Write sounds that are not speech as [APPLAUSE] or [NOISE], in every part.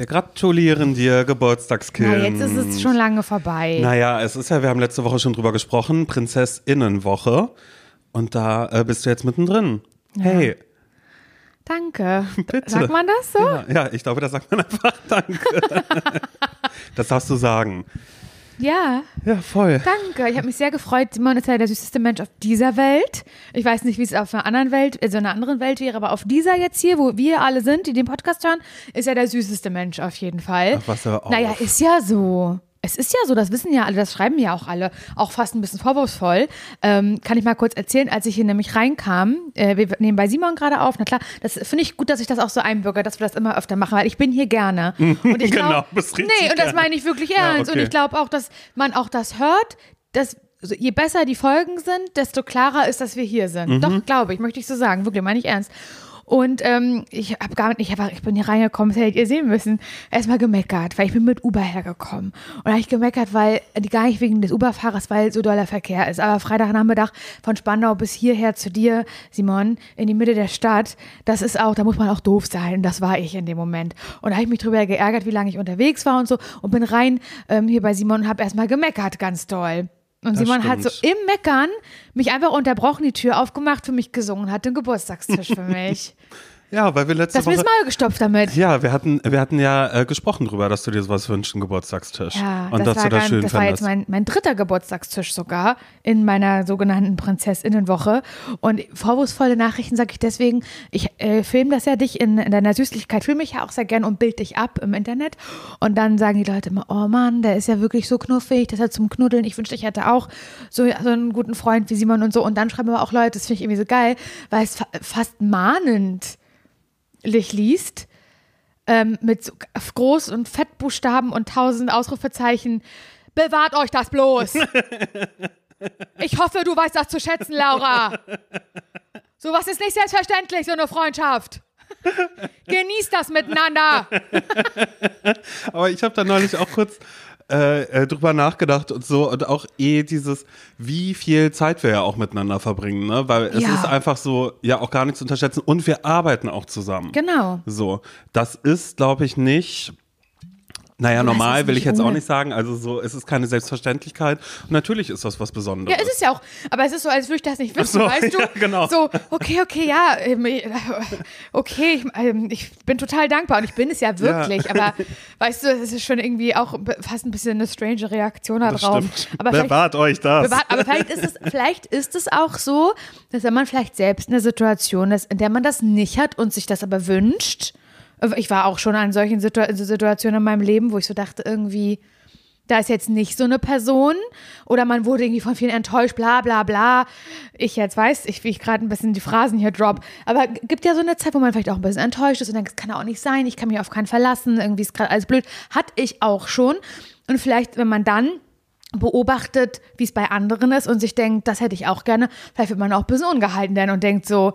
Wir gratulieren dir, Geburtstagskind. Na, jetzt ist es schon lange vorbei. Naja, es ist ja, wir haben letzte Woche schon drüber gesprochen, Prinzessinnenwoche. Und da äh, bist du jetzt mittendrin. Hey, Danke. [LAUGHS] Bitte. Sagt man das so? ja, ja, ich glaube, da sagt man [LAUGHS] einfach Danke. das darfst du sagen. Ja. Ja, voll. Danke. Ich habe mich sehr gefreut. Simon ist ja der süßeste Mensch auf dieser Welt. Ich weiß nicht, wie es auf einer anderen Welt, also einer anderen Welt wäre, aber auf dieser jetzt hier, wo wir alle sind, die den Podcast hören, ist er der süßeste Mensch auf jeden Fall. Ach, was hör auf. Naja, ist ja so. Es ist ja so, das wissen ja alle, das schreiben ja auch alle, auch fast ein bisschen vorwurfsvoll. Ähm, kann ich mal kurz erzählen, als ich hier nämlich reinkam, äh, wir nehmen bei Simon gerade auf, na klar, das finde ich gut, dass ich das auch so einbürge, dass wir das immer öfter machen, weil ich bin hier gerne. [LAUGHS] Und ich Genau, glaub, richtig Nee, und das meine ich wirklich Ja, ernst. Und okay. ich glaube auch, dass man auch das hört, dass also je besser die Folgen sind, desto klarer ist, dass wir hier sind. Mhm. Doch, glaube ich, möchte ich so sagen, wirklich, meine ich ernst. Und ähm, ich habe gar nicht, ich, hab, ich bin hier reingekommen, das hättet ihr sehen müssen, erstmal gemeckert, weil ich bin mit Uber hergekommen. Und da habe ich gemeckert, weil, die gar nicht wegen des Uberfahrers, weil so doller Verkehr ist. Aber Freitagnachmittag von Spandau bis hierher zu dir, Simon, in die Mitte der Stadt, das ist auch, da muss man auch doof sein. Und das war ich in dem Moment. Und da habe ich mich drüber geärgert, wie lange ich unterwegs war und so. Und bin rein ähm, hier bei Simon und habe erstmal gemeckert, ganz doll. Und Das Simon hat so stimmt. im Meckern mich einfach unterbrochen, die Tür aufgemacht, für mich gesungen, hat den Geburtstagstisch für [LAUGHS] mich. Ja, weil wir letzte Das Woche. das Maul gestopft damit. Ja, wir hatten, wir hatten ja äh, gesprochen drüber, dass du dir sowas wünschst, einen Geburtstagstisch. Ja, und das, dass war, du das schön das war jetzt mein, mein dritter Geburtstagstisch sogar in meiner sogenannten Prinzessinnenwoche. Und vorwurfsvolle Nachrichten sage ich deswegen, ich äh, filme das ja dich in, in deiner Süßlichkeit, filme ich ja auch sehr gern und bild dich ab im Internet. Und dann sagen die Leute immer, oh Mann, der ist ja wirklich so knuffig, das hat zum Knuddeln. Ich wünschte, ich hätte auch so, so einen guten Freund wie Simon und so. Und dann schreiben aber auch Leute, das finde ich irgendwie so geil, weil es fa fast mahnend liest ähm, mit so Groß- und Fettbuchstaben und tausend Ausrufezeichen. Bewahrt euch das bloß. [LAUGHS] Ich hoffe, du weißt das zu schätzen, Laura. Sowas ist nicht selbstverständlich, so eine Freundschaft. Genießt das miteinander. [LAUGHS] Aber ich habe da neulich auch kurz äh, äh, drüber nachgedacht und so und auch eh dieses, wie viel Zeit wir ja auch miteinander verbringen, ne? Weil es Ja. ist einfach so, ja auch gar nicht zu unterschätzen und wir arbeiten auch zusammen. Genau. So, das ist, glaube ich, nicht. Naja, normal will ich jetzt auch ohne. nicht sagen. Also so, es ist keine Selbstverständlichkeit. Und natürlich ist das was Besonderes. Ja, ist es ja auch. Aber es ist so, als würde ich das nicht wissen, so, weißt [LAUGHS] du? ja, genau. So, okay, okay, ja, ähm, äh, okay, ich, ähm, ich bin total dankbar und ich bin es ja wirklich. Aber [LAUGHS] weißt du, es ist schon irgendwie auch fast ein bisschen eine strange Reaktion darauf. stimmt. Aber vielleicht, Bewahrt euch das. bewahrt, aber vielleicht ist, es, vielleicht ist es auch so, dass wenn man vielleicht selbst in einer Situation ist, in der man das nicht hat und sich das aber wünscht. Ich war auch schon an solchen Situ Situationen in meinem Leben, wo ich so dachte, irgendwie, da ist jetzt nicht so eine Person oder man wurde irgendwie von vielen enttäuscht, bla bla bla. Ich jetzt weiß, ich, wie ich gerade ein bisschen die Phrasen hier drop, aber gibt ja so eine Zeit, wo man vielleicht auch ein bisschen enttäuscht ist und denkt, das kann auch nicht sein, ich kann mich auf keinen verlassen, irgendwie ist gerade alles blöd. Hatte ich auch schon. Und vielleicht, wenn man dann beobachtet, wie es bei anderen ist und sich denkt, das hätte ich auch gerne, vielleicht wird man auch ein bisschen ungehalten denn und denkt so,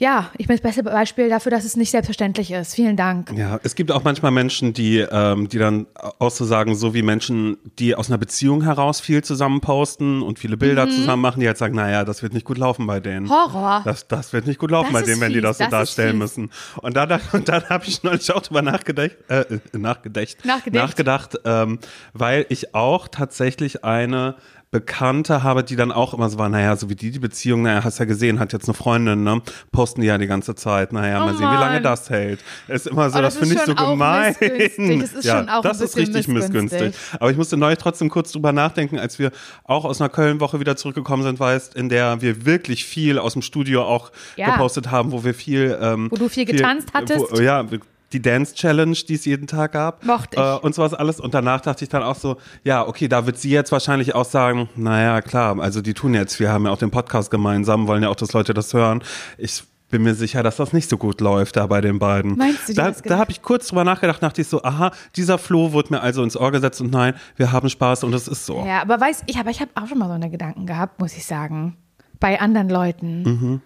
ja, ich bin das beste Beispiel dafür, dass es nicht selbstverständlich ist. Vielen Dank. Ja, es gibt auch manchmal Menschen, die, ähm, die dann auszusagen, so wie Menschen, die aus einer Beziehung heraus viel zusammen posten und viele Bilder Mhm. zusammen machen, die halt sagen, naja, das wird nicht gut laufen bei denen. Horror. Das, das wird nicht gut laufen Das bei denen, wenn die das so das darstellen müssen. Und dann, [LAUGHS] und dann habe ich neulich auch drüber nachgedacht, äh, nachgedacht, Nachgedacht. nachgedacht ähm, weil ich auch tatsächlich eine Bekannte habe, die dann auch immer so war, naja, so wie die die Beziehung, naja, hast ja gesehen, hat jetzt eine Freundin, ne? Posten die ja die ganze Zeit, naja, mal Oh sehen, wie lange Mann. das hält. Ist immer so, Oh, das, das finde ich so gemein. Das ist ja, schon auch das ist richtig missgünstig. missgünstig. Aber ich musste neulich trotzdem kurz drüber nachdenken, als wir auch aus einer Köln-Woche wieder zurückgekommen sind, weißt, in der wir wirklich viel aus dem Studio auch Ja. gepostet haben, wo wir viel, ähm, Wo du viel getanzt hattest. Wo, ja, die Dance Challenge, die es jeden Tag gab. Mochte ich. Äh, und sowas alles. Und danach dachte ich dann auch so, ja, okay, da wird sie jetzt wahrscheinlich auch sagen, naja, klar, also die tun jetzt, wir haben ja auch den Podcast gemeinsam, wollen ja auch, dass Leute das hören. Ich bin mir sicher, dass das nicht so gut läuft da bei den beiden. Meinst du, die da, da habe ich kurz drüber nachgedacht, dachte ich so, aha, dieser Floh wurde mir also ins Ohr gesetzt und nein, wir haben Spaß und es ist so. Ja, aber weiß ich, aber ich habe auch schon mal so eine Gedanken gehabt, muss ich sagen. Bei anderen Leuten. Mhm.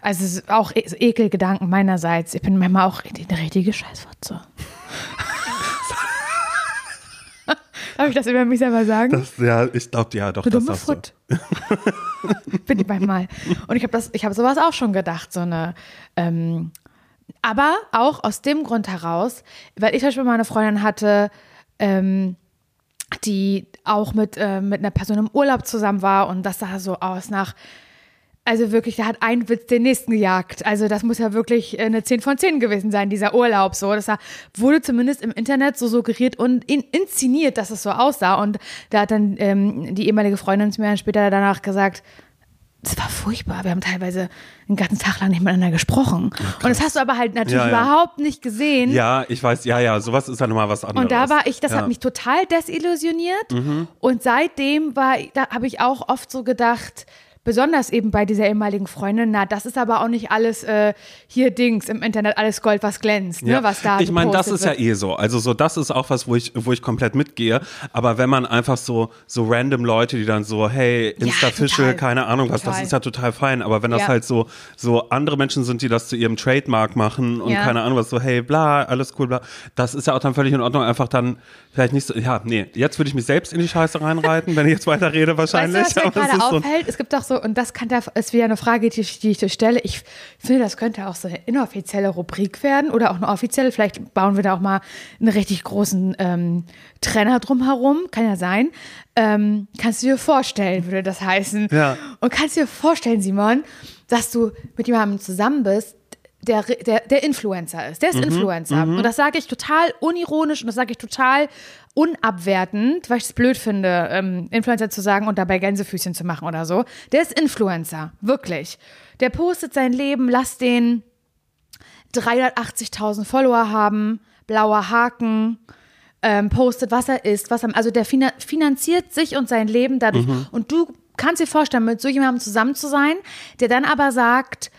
Also es ist auch e- Ekelgedanken meinerseits. Ich bin manchmal auch eine richtige Scheißfotze. [LAUGHS] Darf ich das über mich selber sagen? Das, ja, ich glaube, ja, doch, das dumme du. Foot. [LAUGHS] Bin ich manchmal. Und ich habe das, ich habe sowas auch schon gedacht, so eine, ähm, aber auch aus dem Grund heraus, weil ich zum Beispiel mal eine Freundin hatte, ähm, die auch mit, äh, mit einer Person im Urlaub zusammen war und das sah so aus nach, also wirklich, da hat ein Witz den nächsten gejagt. Also das muss ja wirklich eine 10 von 10 gewesen sein, dieser Urlaub so. Das wurde zumindest im Internet so suggeriert und in, inszeniert, dass es so aussah. Und da hat dann ähm, die ehemalige Freundin zu mir später danach gesagt, das war furchtbar. Wir haben teilweise einen ganzen Tag lang nicht miteinander gesprochen. Ja, und das hast du aber halt natürlich ja, ja. überhaupt nicht gesehen. Ja, ich weiß, ja, ja, sowas ist ja nochmal was anderes. Und da war ich, das hat mich total desillusioniert. Mhm. Und seitdem war, da habe ich auch oft so gedacht, besonders eben bei dieser ehemaligen Freundin, na, das ist aber auch nicht alles äh, hier Dings im Internet, alles Gold, was glänzt, ne, was da Ich meine, das ist wird. ja eh so. Also so, das ist auch was, wo ich, wo ich komplett mitgehe. Aber wenn man einfach so, so random Leute, die dann so, hey, Insta-Fischel, ja, keine Ahnung was, das ist ja total fein. Aber wenn das ja. halt so, so andere Menschen sind, die das zu ihrem Trademark machen und ja. keine Ahnung was, so, hey, bla, alles cool, bla, das ist ja auch dann völlig in Ordnung, einfach dann vielleicht nicht so, ja, nee, jetzt würde ich mich selbst in die Scheiße reinreiten, wenn ich jetzt weiter rede wahrscheinlich. Weißt du, was mir gerade auffällt? So es gibt doch so und das kann da, ist wieder eine Frage, die, die ich dir stelle. Ich finde, das könnte auch so eine inoffizielle Rubrik werden oder auch eine offizielle. Vielleicht bauen wir da auch mal einen richtig großen ähm, Trenner drumherum. Kann ja sein. Ähm, kannst du dir vorstellen, würde das heißen. Ja. Und kannst du dir vorstellen, Simon, dass du mit jemandem zusammen bist, der, der, der Influencer ist. Der ist mhm, Influencer. Mhm. Und das sage ich total unironisch und das sage ich total unabwertend, weil ich es blöd finde, ähm, Influencer zu sagen und dabei Gänsefüßchen zu machen oder so. Der ist Influencer, wirklich. Der postet sein Leben, lass den 380.000 Follower haben, blauer Haken, ähm, postet, was er isst, was er, also der finanziert sich und sein Leben dadurch. Mhm. Und du kannst dir vorstellen, mit so jemandem zusammen zu sein, der dann aber sagt,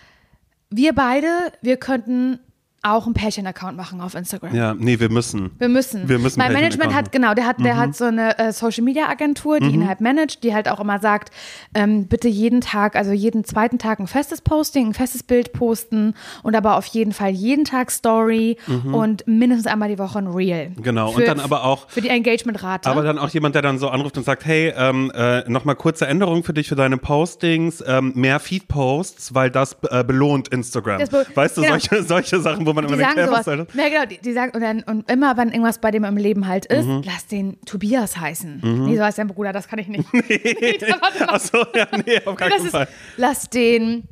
wir beide, wir könnten auch einen Pärchen-Account machen auf Instagram. Ja, nee, wir müssen. Wir müssen. Wir müssen mein Management hat, genau, der hat, der mhm. hat so eine äh, Social-Media-Agentur, die mhm. ihn halt managt, die halt auch immer sagt, ähm, bitte jeden Tag, also jeden zweiten Tag ein festes Posting, ein festes Bild posten und aber auf jeden Fall jeden Tag Story mhm. und mindestens einmal die Woche ein Reel. Genau, für, und dann aber auch. Für die Engagement-Rate. Aber dann auch jemand, der dann so anruft und sagt, hey, ähm, äh, nochmal kurze Änderung für dich, für deine Postings, ähm, mehr Feed-Posts, weil das äh, belohnt Instagram. Das be weißt du, genau. solche, solche Sachen, wo man die immer sagen sowas. Ja, genau, die, die, sagen, und, dann, und immer, wenn irgendwas bei dem im Leben halt ist, mhm. lass den Tobias heißen. Mhm. Nee, so heißt dein Bruder, das kann ich nicht. [LAUGHS] nee. [LAUGHS] nee Achso, ja, nee, auf keinen Fall. Ist, lass den,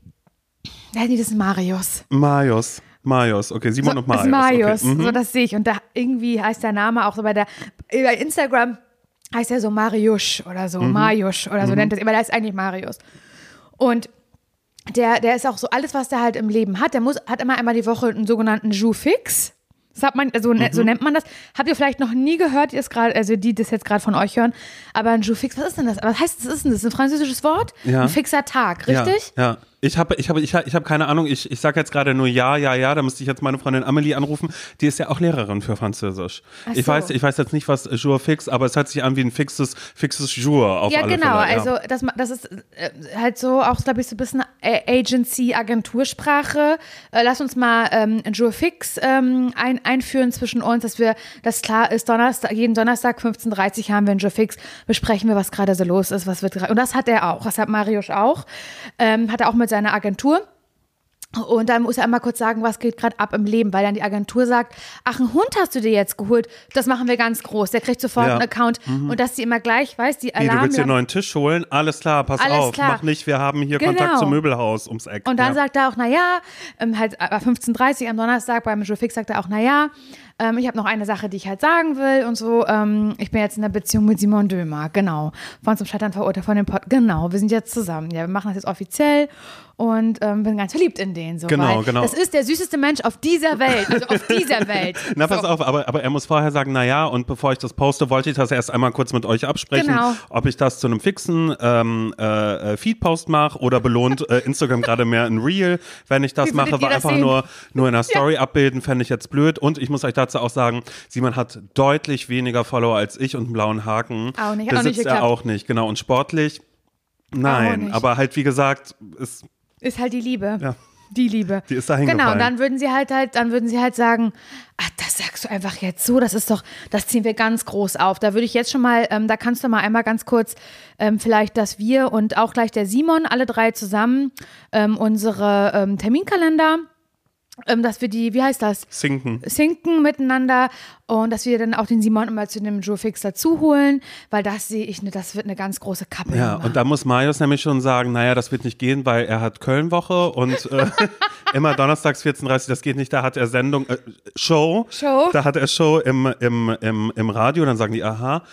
nee, das ist Marius. Marius. Marius, okay, Simon so, und Marius. Marius, okay. mhm. so das sehe ich. Und da irgendwie heißt der Name auch so bei der, bei Instagram heißt er so Mariusz oder so, mhm. Mariusz oder so mhm. nennt es, aber der ist eigentlich Marius. Und der, der ist auch so, alles, was der halt im Leben hat, der muss, hat immer einmal die Woche einen sogenannten Jou-Fix. Das hat man, also, mhm. so nennt man das. Habt ihr vielleicht noch nie gehört, die gerade, also die das jetzt gerade von euch hören, aber ein Jou-Fix, was ist denn das? Was heißt, was ist denn das? Ein französisches Wort? Ja. Ein fixer Tag, richtig? Ja, ja. Ich habe ich hab, ich hab, ich hab keine Ahnung, ich, ich sage jetzt gerade nur ja, ja, ja, da müsste ich jetzt meine Freundin Amelie anrufen, die ist ja auch Lehrerin für Französisch. Ach ich, weiß, ich weiß jetzt nicht, was Jour fix, aber es hört sich an wie ein fixes, fixes Jour auf ja, alle genau, Fälle. Ja, genau, also das, das ist äh, halt so auch, glaube ich, so ein bisschen Agency-Agentursprache. Äh, lass uns mal ähm, ein Jour fix ähm, ein, einführen zwischen uns, dass wir, das klar ist, Donnerstag, jeden Donnerstag 15.30 Uhr haben wir ein Jour fix, besprechen wir, was gerade so los ist, was wird Und das hat er auch, das hat Marius auch, ähm, hat er auch mit seiner Agentur. Und dann muss er einmal kurz sagen, was geht gerade ab im Leben, weil dann die Agentur sagt, ach, einen Hund hast du dir jetzt geholt, das machen wir ganz groß, der kriegt sofort ja. einen Account mhm. und dass sie immer gleich, weiß die Alarm. Nee, du willst dir einen neuen Tisch holen, alles klar, pass alles auf, klar. mach nicht, wir haben hier genau. Kontakt zum Möbelhaus ums Eck. Und dann ja. sagt er auch, naja, ähm, halt 15.30 Uhr am Donnerstag beim Joe Fix sagt er auch, naja, ähm, ich habe noch eine Sache, die ich halt sagen will und so. Ähm, ich bin jetzt in einer Beziehung mit Simon Dömer, genau. Von zum Scheitern verurteilt von dem Pod. Genau, wir sind jetzt zusammen. Ja, wir machen das jetzt offiziell und ähm, bin ganz verliebt in den. So, genau, genau. Das ist der süßeste Mensch auf dieser Welt, also auf dieser [LAUGHS] Welt. Na, pass so. auf, aber, aber er muss vorher sagen, na ja, und bevor ich das poste, wollte ich das erst einmal kurz mit euch absprechen, genau. ob ich das zu einem fixen ähm, äh, äh Feed-Post mache oder belohnt äh, Instagram gerade mehr ein Reel, wenn ich das Wie mache, weil einfach nur, nur in einer [LAUGHS] Story ja. abbilden, fände ich jetzt blöd. Und ich muss euch dazu auch sagen, Simon hat deutlich weniger Follower als ich und einen blauen Haken. Auch nicht, Besitzt auch nicht er auch nicht, genau. Und sportlich, nein, aber halt wie gesagt, ist ist halt die Liebe. Ja. Die Liebe. Die ist da Genau, und dann würden sie halt halt, dann würden sie halt sagen, ach, das sagst du einfach jetzt so, das ist doch, das ziehen wir ganz groß auf. Da würde ich jetzt schon mal, ähm, da kannst du mal einmal ganz kurz ähm, vielleicht, dass wir und auch gleich der Simon, alle drei zusammen, ähm, unsere ähm, Terminkalender dass wir die, wie heißt das? Sinken. Sinken miteinander und dass wir dann auch den Simon immer zu dem Joe Fix dazu holen, weil das sehe ich, ne, das wird eine ganz große Kappe. Ja, und da muss Marius nämlich schon sagen, naja, das wird nicht gehen, weil er hat Kölnwoche und äh, [LAUGHS] immer donnerstags 14.30 das geht nicht, da hat er Sendung, äh, Show. Show. Da hat er Show im, im, im, im Radio, dann sagen die, aha,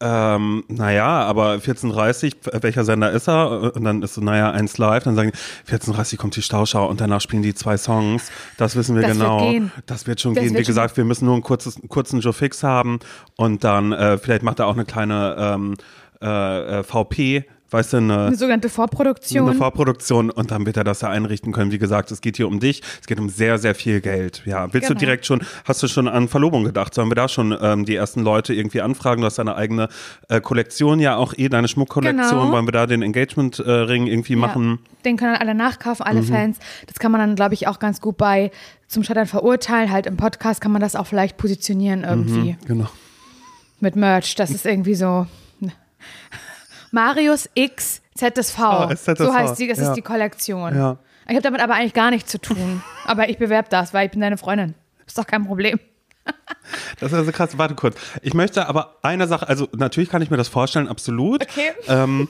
ähm, naja, aber 14.30 welcher Sender ist er? Und dann ist so, naja, eins live. Dann sagen die, 14.30 kommt die Stauschau und danach spielen die zwei Songs. Das wissen wir Das wird genau. gehen. Das wird schon Das gehen. wird Wie gesagt, wir müssen nur einen, kurzes, kurzen Joe Fix haben und dann äh, vielleicht macht er auch eine kleine ähm, äh, äh, VP, weißt du, eine, Eine sogenannte Vorproduktion. eine Vorproduktion und dann wird er das ja einrichten können. Wie gesagt, es geht hier um dich. Es geht um sehr, sehr viel Geld. Ja, willst du Genau. direkt schon, hast du schon an Verlobung gedacht? Sollen wir da schon ähm, die ersten Leute irgendwie anfragen? Du hast deine eigene äh, Kollektion ja auch eh, deine Schmuckkollektion. Genau. Wollen wir da den Engagement-Ring irgendwie machen? Ja, den können dann alle nachkaufen, alle Mhm. Fans. Das kann man dann, glaube ich, auch ganz gut bei zum Scheitern verurteilen. Halt im Podcast kann man das auch vielleicht positionieren irgendwie Genau. mit Merch. Das ist irgendwie so. Marius X ZSV. Ah, ZSV, So heißt sie, das ja. ist die Kollektion. Ja. Ich habe damit aber eigentlich gar nichts zu tun. [LAUGHS] aber ich bewerbe das, weil ich bin deine Freundin. Ist doch kein Problem. [LAUGHS] Das ist also krass. Warte kurz. Ich möchte aber eine Sache, also natürlich kann ich mir das vorstellen, absolut. Okay. Ähm,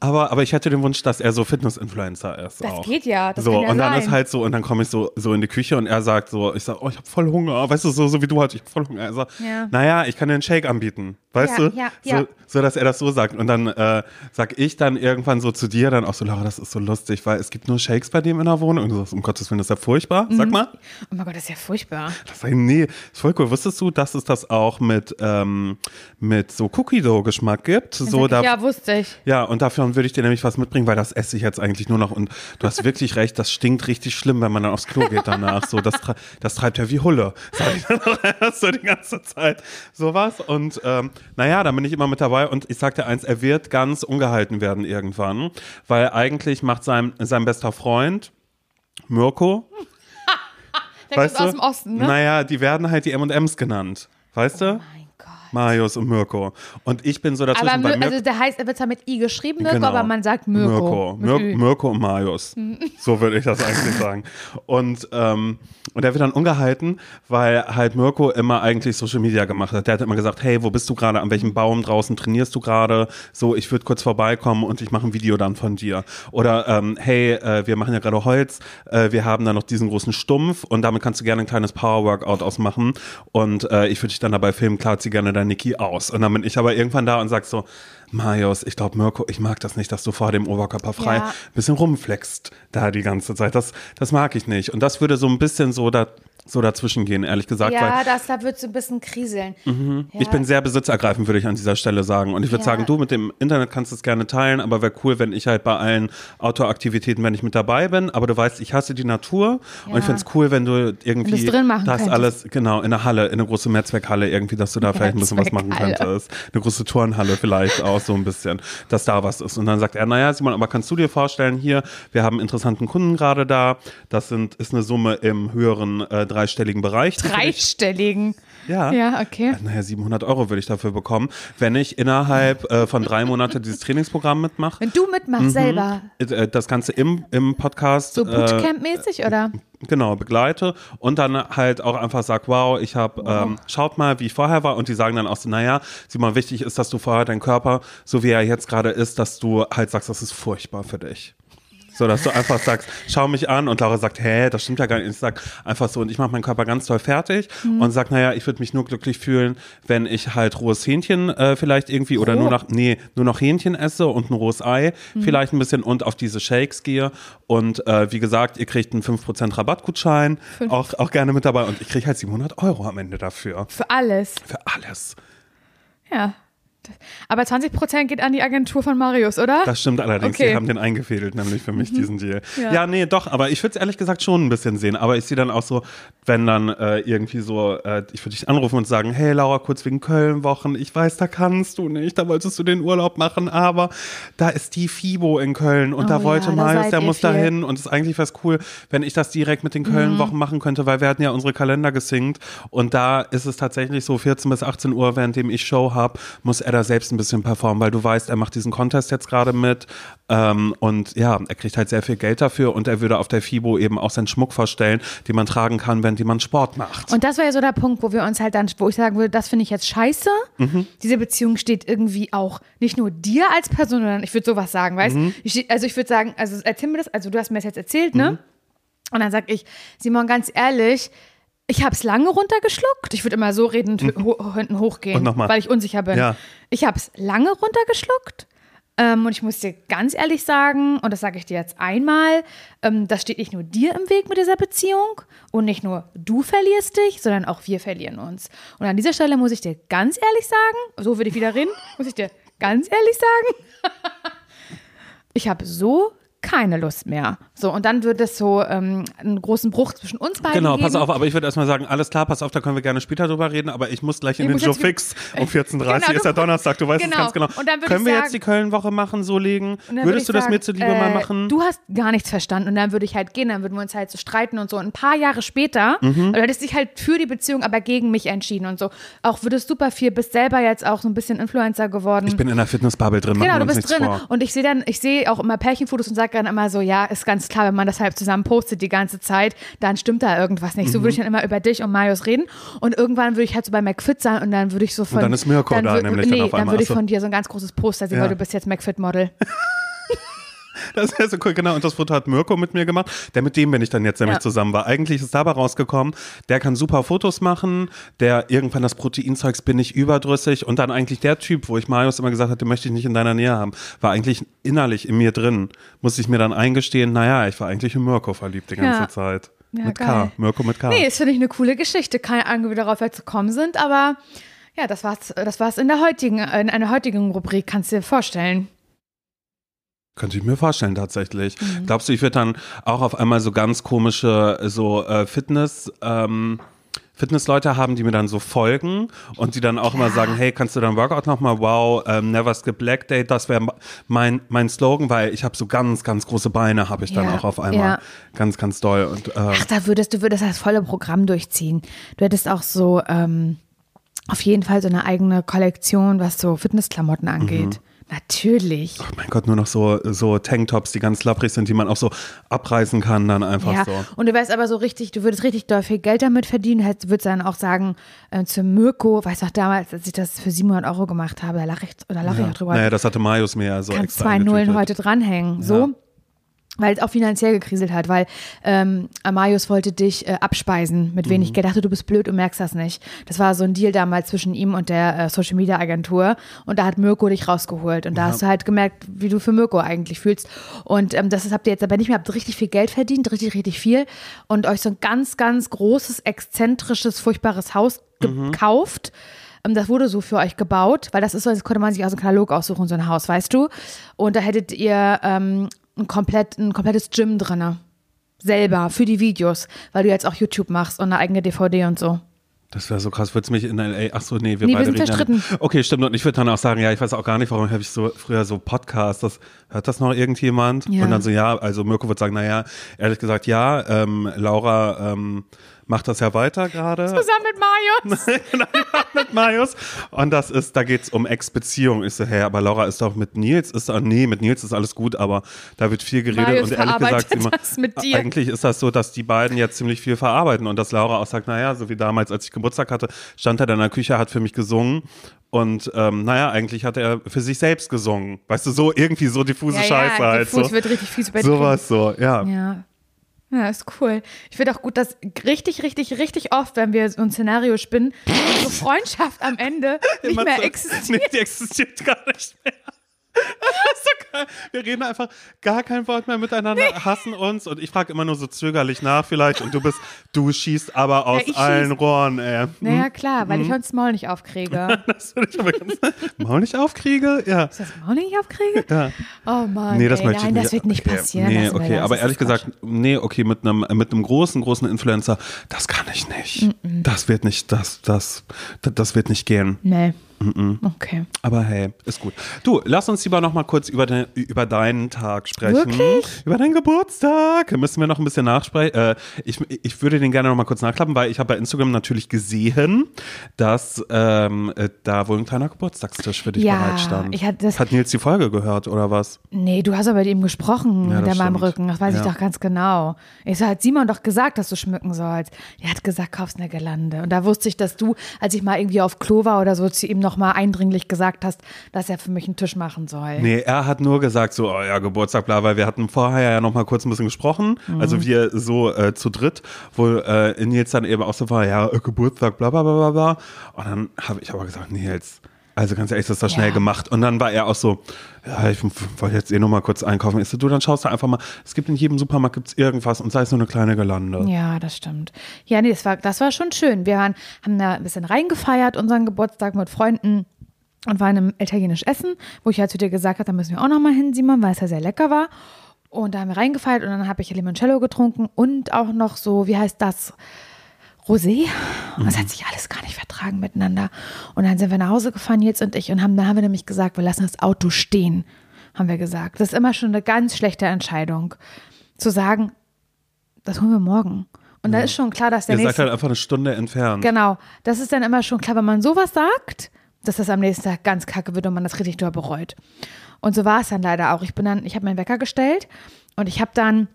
aber, aber ich hätte den Wunsch, dass er so Fitness-Influencer ist. Das auch. geht ja, das so, ja und dann sein. ist halt so, und dann komme ich so, so in die Küche und er sagt so, ich sag, oh, ich habe voll Hunger. Weißt du, so, so wie du halt, ich habe voll Hunger. Er sagt, Ja. naja, ich kann dir einen Shake anbieten. Weißt Ja, du? ja, so, ja. so, dass er das so sagt. Und dann äh, sag ich dann irgendwann so zu dir dann auch so, Laura, das ist so lustig, weil es gibt nur Shakes bei dem in der Wohnung. Und du sagst, um Gottes Willen, das ist ja furchtbar. Mhm. Sag mal. Oh mein Gott, das ist ja furchtbar. Das ich, nee, ist voll cool. Wusstest du, dass es das auch mit, ähm, mit so Cookie-Dough-Geschmack gibt? So, Sag da, ich, ja, wusste ich. ja, und dafür würde ich dir nämlich was mitbringen, weil das esse ich jetzt eigentlich nur noch. Und du hast wirklich recht, das stinkt richtig schlimm, wenn man dann aufs Klo geht danach. So, das, das treibt ja wie Hulle. Sag ich dann auch erst [LAUGHS] so die ganze Zeit. Sowas. Und ähm, naja, da bin ich immer mit dabei. Und ich sag dir eins, er wird ganz ungehalten werden irgendwann. Weil eigentlich macht sein, sein bester Freund, Mirko, [LAUGHS] Der weißt kommt du? aus dem Osten, ne? Naja, die werden halt die M&M's genannt. Weißt du? Mein. Marius und Mirko. Und ich bin so dazwischen Aber bei Mir, also der heißt, er wird zwar mit I geschrieben, Mirko, Genau. aber man sagt Mirko. Mirko, Mir. Mirko und Marius. So würde ich das eigentlich sagen. Und, ähm, und er wird dann ungehalten, weil halt Mirko immer eigentlich Social Media gemacht hat. Der hat immer gesagt, hey, wo bist du gerade? An welchem Baum draußen trainierst du gerade? So, ich würde kurz vorbeikommen und ich mache ein Video dann von dir. Oder ähm, hey, äh, wir machen ja gerade Holz, äh, wir haben da noch diesen großen Stumpf und damit kannst du gerne ein kleines Power-Workout ausmachen. Und äh, ich würde dich dann dabei filmen, klar, zieh gerne dein Niki aus. Und dann bin ich aber irgendwann da und sag so, Marius, ich glaube, Mirko, ich mag das nicht, dass du vor dem Oberkörper frei Ja. ein bisschen rumflext da die ganze Zeit. Das, das mag ich nicht. Und das würde so ein bisschen so, da, so dazwischen gehen, ehrlich gesagt. Ja, weil das, da wird so ein bisschen kriseln. Ja. ich bin sehr besitzergreifend, würde ich an dieser Stelle sagen. Und ich würde Ja. sagen, du mit dem Internet kannst es gerne teilen, aber wäre cool, wenn ich halt bei allen Outdoor-Aktivitäten, wenn ich mit dabei bin. Aber du weißt, ich hasse die Natur. Und Ja. ich finde es cool, wenn du irgendwie Wenn drin machen das könntest. alles, genau, in der Halle, in einer großen Mehrzweckhalle irgendwie, dass du da vielleicht ein bisschen was machen könntest. Eine große Turnhalle vielleicht auch so ein bisschen, dass da was ist. Und dann sagt er, naja, Simon, aber kannst du dir vorstellen, hier, wir haben interessanten Kunden gerade da. Das sind, ist eine Summe im höheren äh, dreistelligen Bereich. Dreistelligen. Ja. Ja, okay. Naja, 700 Euro würde ich dafür bekommen, wenn ich innerhalb äh, von drei Monaten dieses Trainingsprogramm mitmache. Wenn du mitmachst selber. Äh, Das Ganze im, im Podcast. So äh, Bootcamp-mäßig, oder? Genau, begleite und dann halt auch einfach sag, wow, ich habe, ähm, schaut mal, wie ich vorher war und die sagen dann auch so, naja, Simon, wichtig ist, dass du vorher deinen Körper, so wie er jetzt gerade ist, dass du halt sagst, das ist furchtbar für dich. So, dass du einfach sagst, schau mich an und Laura sagt, hä, das stimmt ja gar nicht. Ich sag einfach so und ich mache meinen Körper ganz toll fertig und sag, naja, ich würde mich nur glücklich fühlen, wenn ich halt rohes Hähnchen äh, vielleicht irgendwie oder Roh? nur noch, nee, nur noch Hähnchen esse und ein rohes Ei vielleicht ein bisschen und auf diese Shakes gehe und äh, wie gesagt, ihr kriegt einen 5% Rabattgutschein, auch, auch gerne mit dabei und ich kriege halt 700 Euro am Ende dafür. Für alles. Für alles. Ja. Aber 20 Prozent geht an die Agentur von Marius, oder? Das stimmt allerdings. Okay. Die haben den eingefädelt, nämlich für mich, diesen Deal. [LAUGHS] Ja. Ja. nee, doch, aber ich würde es ehrlich gesagt schon ein bisschen sehen. Aber ich sehe dann auch so, wenn dann äh, irgendwie so, äh, ich würde dich anrufen und sagen, hey Laura, kurz wegen Köln-Wochen, ich weiß, da kannst du nicht, da wolltest du den Urlaub machen, aber da ist die FIBO in Köln und Oh da wollte ja, Marius, der muss da hin und es ist eigentlich was cool, wenn ich das direkt mit den Köln-Wochen machen könnte, weil wir hatten ja unsere Kalender gesinkt und da ist es tatsächlich so 14 bis 18 Uhr, währenddem ich Show habe, muss er da selbst ein bisschen performen, weil du weißt, er macht diesen Contest jetzt gerade mit ähm, und ja, er kriegt halt sehr viel Geld dafür und er würde auf der FIBO eben auch seinen Schmuck vorstellen, den man tragen kann, wenn man Sport macht. Und das wäre ja so der Punkt, wo wir uns halt dann, wo ich sagen würde, das finde ich jetzt scheiße. Mhm. Diese Beziehung steht irgendwie auch nicht nur dir als Person, sondern ich würde sowas sagen, weißt Mhm. ich, Also ich würde sagen, also erzähl mir das, also du hast mir das jetzt erzählt, ne? Mhm. Und dann sag ich, Simon, ganz ehrlich, ich habe es lange runtergeschluckt. Ich würde immer so reden, ho hinten hochgehen, Mhm. Weil ich unsicher bin. Ja. Ich habe es lange runtergeschluckt. Ähm, und ich muss dir ganz ehrlich sagen, und das sage ich dir jetzt einmal, ähm, das steht nicht nur dir im Weg mit dieser Beziehung und nicht nur du verlierst dich, sondern auch wir verlieren uns. Und an dieser Stelle muss ich dir ganz ehrlich sagen, so würde ich wieder reden, muss ich dir ganz ehrlich sagen, [LAUGHS] ich habe so keine Lust mehr. So, und dann wird es so ähm, einen großen Bruch zwischen uns beiden Genau, geben. pass auf, aber ich würde erstmal sagen, alles klar, pass auf, da können wir gerne später drüber reden, aber ich muss gleich in Ich den Joe Fix um 14.30 Uhr, Genau, ist ja Donnerstag, du weißt genau. es ganz genau. Und dann würde können wir sagen- jetzt die Köln-Woche machen, so legen? Würdest würde du das sagen, mir zuliebe äh, mal machen? Du hast gar nichts verstanden und dann würde ich halt gehen, dann würden wir uns halt so streiten und so. Und ein paar Jahre später, Mhm. du hättest dich halt für die Beziehung, aber gegen mich entschieden und so. Auch würdest super viel, bist selber jetzt auch so ein bisschen Influencer geworden. ich bin in der Fitnessbubble drin, Genau, du bist drin. vor. Und ich sehe dann, ich sehe auch immer Pärchenfotos und sage dann immer so, ja, ist ganz klar, wenn man das halt zusammen postet die ganze Zeit, dann stimmt da irgendwas nicht. So Mhm. würde ich dann immer über dich und Marius reden. Und irgendwann würde ich halt so bei McFit sein und dann würde ich so von. dann ist Mirko da wür- nämlich dann Nee, dann einmal. würde ich von dir so ein ganz großes Poster sehen, Ja. weil du bist jetzt McFit-Model. [LAUGHS] Das wäre so cool, genau. Und das Foto hat Mirko mit mir gemacht, der mit dem bin ich dann jetzt nämlich Ja. zusammen war. Eigentlich ist dabei rausgekommen, der kann super Fotos machen, der irgendwann das Proteinzeugs bin ich überdrüssig und dann eigentlich der Typ, wo ich Marius immer gesagt hatte, möchte ich nicht in deiner Nähe haben, war eigentlich innerlich in mir drin. Musste ich mir dann eingestehen, naja, ich war eigentlich in Mirko verliebt die ganze Ja. Zeit. Ja, mit geil. K, Mirko mit K. Nee, das finde ich eine coole Geschichte. Keine Ahnung, wie wir darauf jetzt gekommen sind, aber ja, das war's, das war's in der heutigen, in einer heutigen Rubrik, kannst du dir vorstellen. Könnte ich mir vorstellen, tatsächlich. Mhm. Glaubst du, ich würde dann auch auf einmal so ganz komische, so äh, Fitness, ähm, Fitnessleute haben, die mir dann so folgen und die dann auch immer sagen, hey, kannst du dein Workout nochmal, wow, ähm, never skip leg day, das wäre mein, mein Slogan, weil ich habe so ganz, ganz große Beine, habe ich dann Ja, auch auf einmal. ja. Ganz, ganz doll. Und, äh, Ach, da würdest du würdest das volle Programm durchziehen. Du hättest auch so ähm, auf jeden Fall so eine eigene Kollektion, was so Fitnessklamotten angeht. Natürlich. oh mein Gott, nur noch so, so Tanktops, die ganz lapprig sind, die man auch so abreißen kann, dann einfach Ja, so. und du wärst aber so richtig, du würdest richtig doll viel Geld damit verdienen, hättest, würdest dann auch sagen, äh, zu Mirko, weißt du auch damals, als ich das für 700 Euro gemacht habe, da lache ich, oder lache ich auch drüber, Naja, das hatte Marius mir ja so kannst extra zwei Nullen heute dranhängen. So. Weil es auch finanziell gekriselt hat, weil ähm, Amarius wollte dich äh, abspeisen mit Mhm. wenig Geld. Dachte, du bist blöd und merkst das nicht. Das war so ein Deal damals zwischen ihm und der äh, Social Media Agentur. Und da hat Mirko dich rausgeholt. Und da hast du halt gemerkt, wie du für Mirko eigentlich fühlst. Und ähm, das habt ihr jetzt aber nicht mehr. Habt richtig viel Geld verdient, richtig, richtig viel. Und euch so ein ganz, ganz großes, exzentrisches, furchtbares Haus Mhm. gekauft. Ähm, Das wurde so für euch gebaut, weil das ist so, das konnte man sich aus dem Katalog aussuchen, so ein Haus, weißt du? Und da hättet ihr ähm, ein, komplett, ein komplettes Gym drinne. Selber, für die Videos, weil du jetzt auch YouTube machst und eine eigene DVD und so. Das wäre so krass, würdest du mich in LA, ach so, nee, wir Nee, wir beide sind reden verstritten. Okay, stimmt. Und ich würde dann auch sagen, ja, ich weiß auch gar nicht, warum habe ich so früher so Podcasts, das, hört das noch irgendjemand? Ja. Und dann so, ja, also Mirko würde sagen, naja, ehrlich gesagt, ja, ähm, Laura ähm, macht das ja weiter gerade Zusammen mit Marius. [LAUGHS] mit Marius. Und das ist, da geht's um Ex-Beziehung. Ich so, hä, aber Laura ist doch mit Nils, ist doch, nee, mit Nils ist alles gut, aber da wird viel geredet Marius und ehrlich gesagt, dir. eigentlich ist das so, dass die beiden jetzt ziemlich viel verarbeiten und dass Laura auch sagt, naja, so wie damals, als ich Geburtstag hatte, stand er da in der Küche, hat für mich gesungen und ähm, naja, eigentlich hat er für sich selbst gesungen. Weißt du, so irgendwie so diffuse ja, Scheiße ja, halt. diffus So. wird richtig fies über Sowas so, ja. Ja. Ja, ist cool. Ich finde auch gut, dass richtig, richtig, richtig oft, wenn wir so ein Szenario spinnen, so Freundschaft am Ende [LAUGHS] nicht mehr existiert. [LAUGHS] Nee, die existiert gar nicht mehr. [LAUGHS] So. Wir reden einfach gar kein Wort mehr miteinander, hassen uns und ich frage immer nur so zögerlich nach vielleicht und du bist, du schießt aber aus ich allen schieß. Rohren, ey. Naja, klar, weil ich uns Maul nicht aufkriege. [LAUGHS] Das würde ich aber ganz Maul nicht aufkriege, ja. Ist das Maul nicht aufkriege? Ja. Oh Mann, Nee, das ey, möchte nein, ich nicht. das wird nicht okay. passieren. Nee, okay, das. aber ehrlich gesagt, nee, okay, mit einem mit einem großen, großen Influencer, das kann ich nicht. Das wird nicht, das, das, das, das wird nicht gehen. Nee. Okay. Aber hey, ist gut. Du, lass uns lieber noch mal kurz über, de, über deinen Tag sprechen. Wirklich? Über deinen Geburtstag. Müssen wir noch ein bisschen nachsprechen. Äh, ich, ich würde den gerne noch mal kurz nachklappen, weil ich habe bei Instagram natürlich gesehen, dass ähm, äh, da wohl ein kleiner Geburtstagstisch für dich Ja, bereitstand. ich hatte das- Hat Nils die Folge gehört oder was? Nee, du hast aber mit ihm gesprochen, Ja, mit das meinem. Rücken. Das weiß ich Ja. doch ganz genau. Ich so, hat Simon doch gesagt, dass du schmücken sollst. Er hat gesagt, kaufst eine Girlande. Und da wusste ich, dass du, als ich mal irgendwie auf Klo war oder so, zu ihm noch mal eindringlich gesagt hast, dass er für mich einen Tisch machen soll. Nee, er hat nur gesagt so, oh ja, Geburtstag, bla, weil wir hatten vorher ja noch mal kurz ein bisschen gesprochen, Mhm. also wir so äh, zu dritt, wo äh, Nils dann eben auch so war, ja, äh, Geburtstag, bla, bla, bla, bla, bla. Und dann habe ich aber gesagt, Nils, also ganz ehrlich, das ist schnell Ja. gemacht. Und dann war er auch so, ja, ich wollte jetzt eh noch mal kurz einkaufen. So, du, dann schaust du einfach mal, es gibt in jedem Supermarkt gibt's irgendwas und sei es nur eine kleine Gelande. Ja, das stimmt. Ja, nee, das war, das war schon schön. Wir waren, haben da ein bisschen reingefeiert, unseren Geburtstag mit Freunden und waren im italienisch Essen, wo ich ja zu dir gesagt habe, da müssen wir auch noch mal hin, Simon, weil es ja sehr lecker war. Und da haben wir reingefeiert und dann habe ich Limoncello getrunken und auch noch so, wie heißt das? Rosé. Und das hat sich alles gar nicht vertragen miteinander. Und dann sind wir nach Hause gefahren, jetzt und ich, und haben, dann haben wir nämlich gesagt, wir lassen das Auto stehen, haben wir gesagt. Das ist immer schon eine ganz schlechte Entscheidung, zu sagen, das holen wir morgen. Und da ist schon klar, dass der Ihr nächste halt einfach eine Stunde entfernt. Genau, das ist dann immer schon klar, wenn man sowas sagt, dass das am nächsten Tag ganz kacke wird und man das richtig doll bereut. Und so war es dann leider auch. Ich bin dann, ich habe meinen Wecker gestellt und ich habe dann,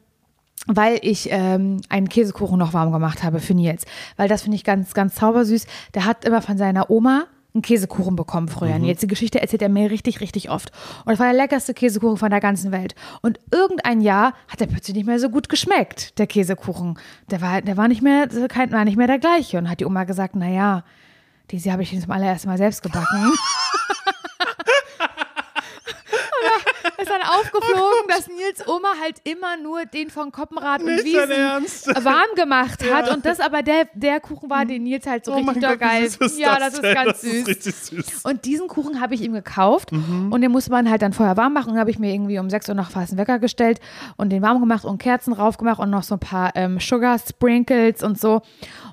weil ich ähm, einen Käsekuchen noch warm gemacht habe für Nils, weil das finde ich ganz, ganz zaubersüß. Der hat immer von seiner Oma einen Käsekuchen bekommen früher. Mhm. Nils, die Geschichte erzählt er mir richtig, richtig oft. Und das war der leckerste Käsekuchen von der ganzen Welt. Und irgendein Jahr hat er plötzlich nicht mehr so gut geschmeckt, der Käsekuchen. Der war, der war nicht mehr, kein- war nicht mehr der gleiche. Und hat die Oma gesagt, na ja, diese habe ich zum allerersten Mal selbst gebacken. [LAUGHS] Und da ist dann aufgeflogen, dass Nils Oma halt immer nur den von Koppenrad und Wiesen warm gemacht hat. Und das aber der, der Kuchen war, den Nils halt so Oh richtig Gott, geil. ist ja, das das ist ganz Das süß. ist süß. Und diesen Kuchen habe ich ihm gekauft Mhm. und den musste man halt dann vorher warm machen. Und habe ich mir irgendwie um 6 Uhr noch fast einen Wecker gestellt und den warm gemacht und Kerzen drauf gemacht und noch so ein paar ähm, Sugar Sprinkles und so.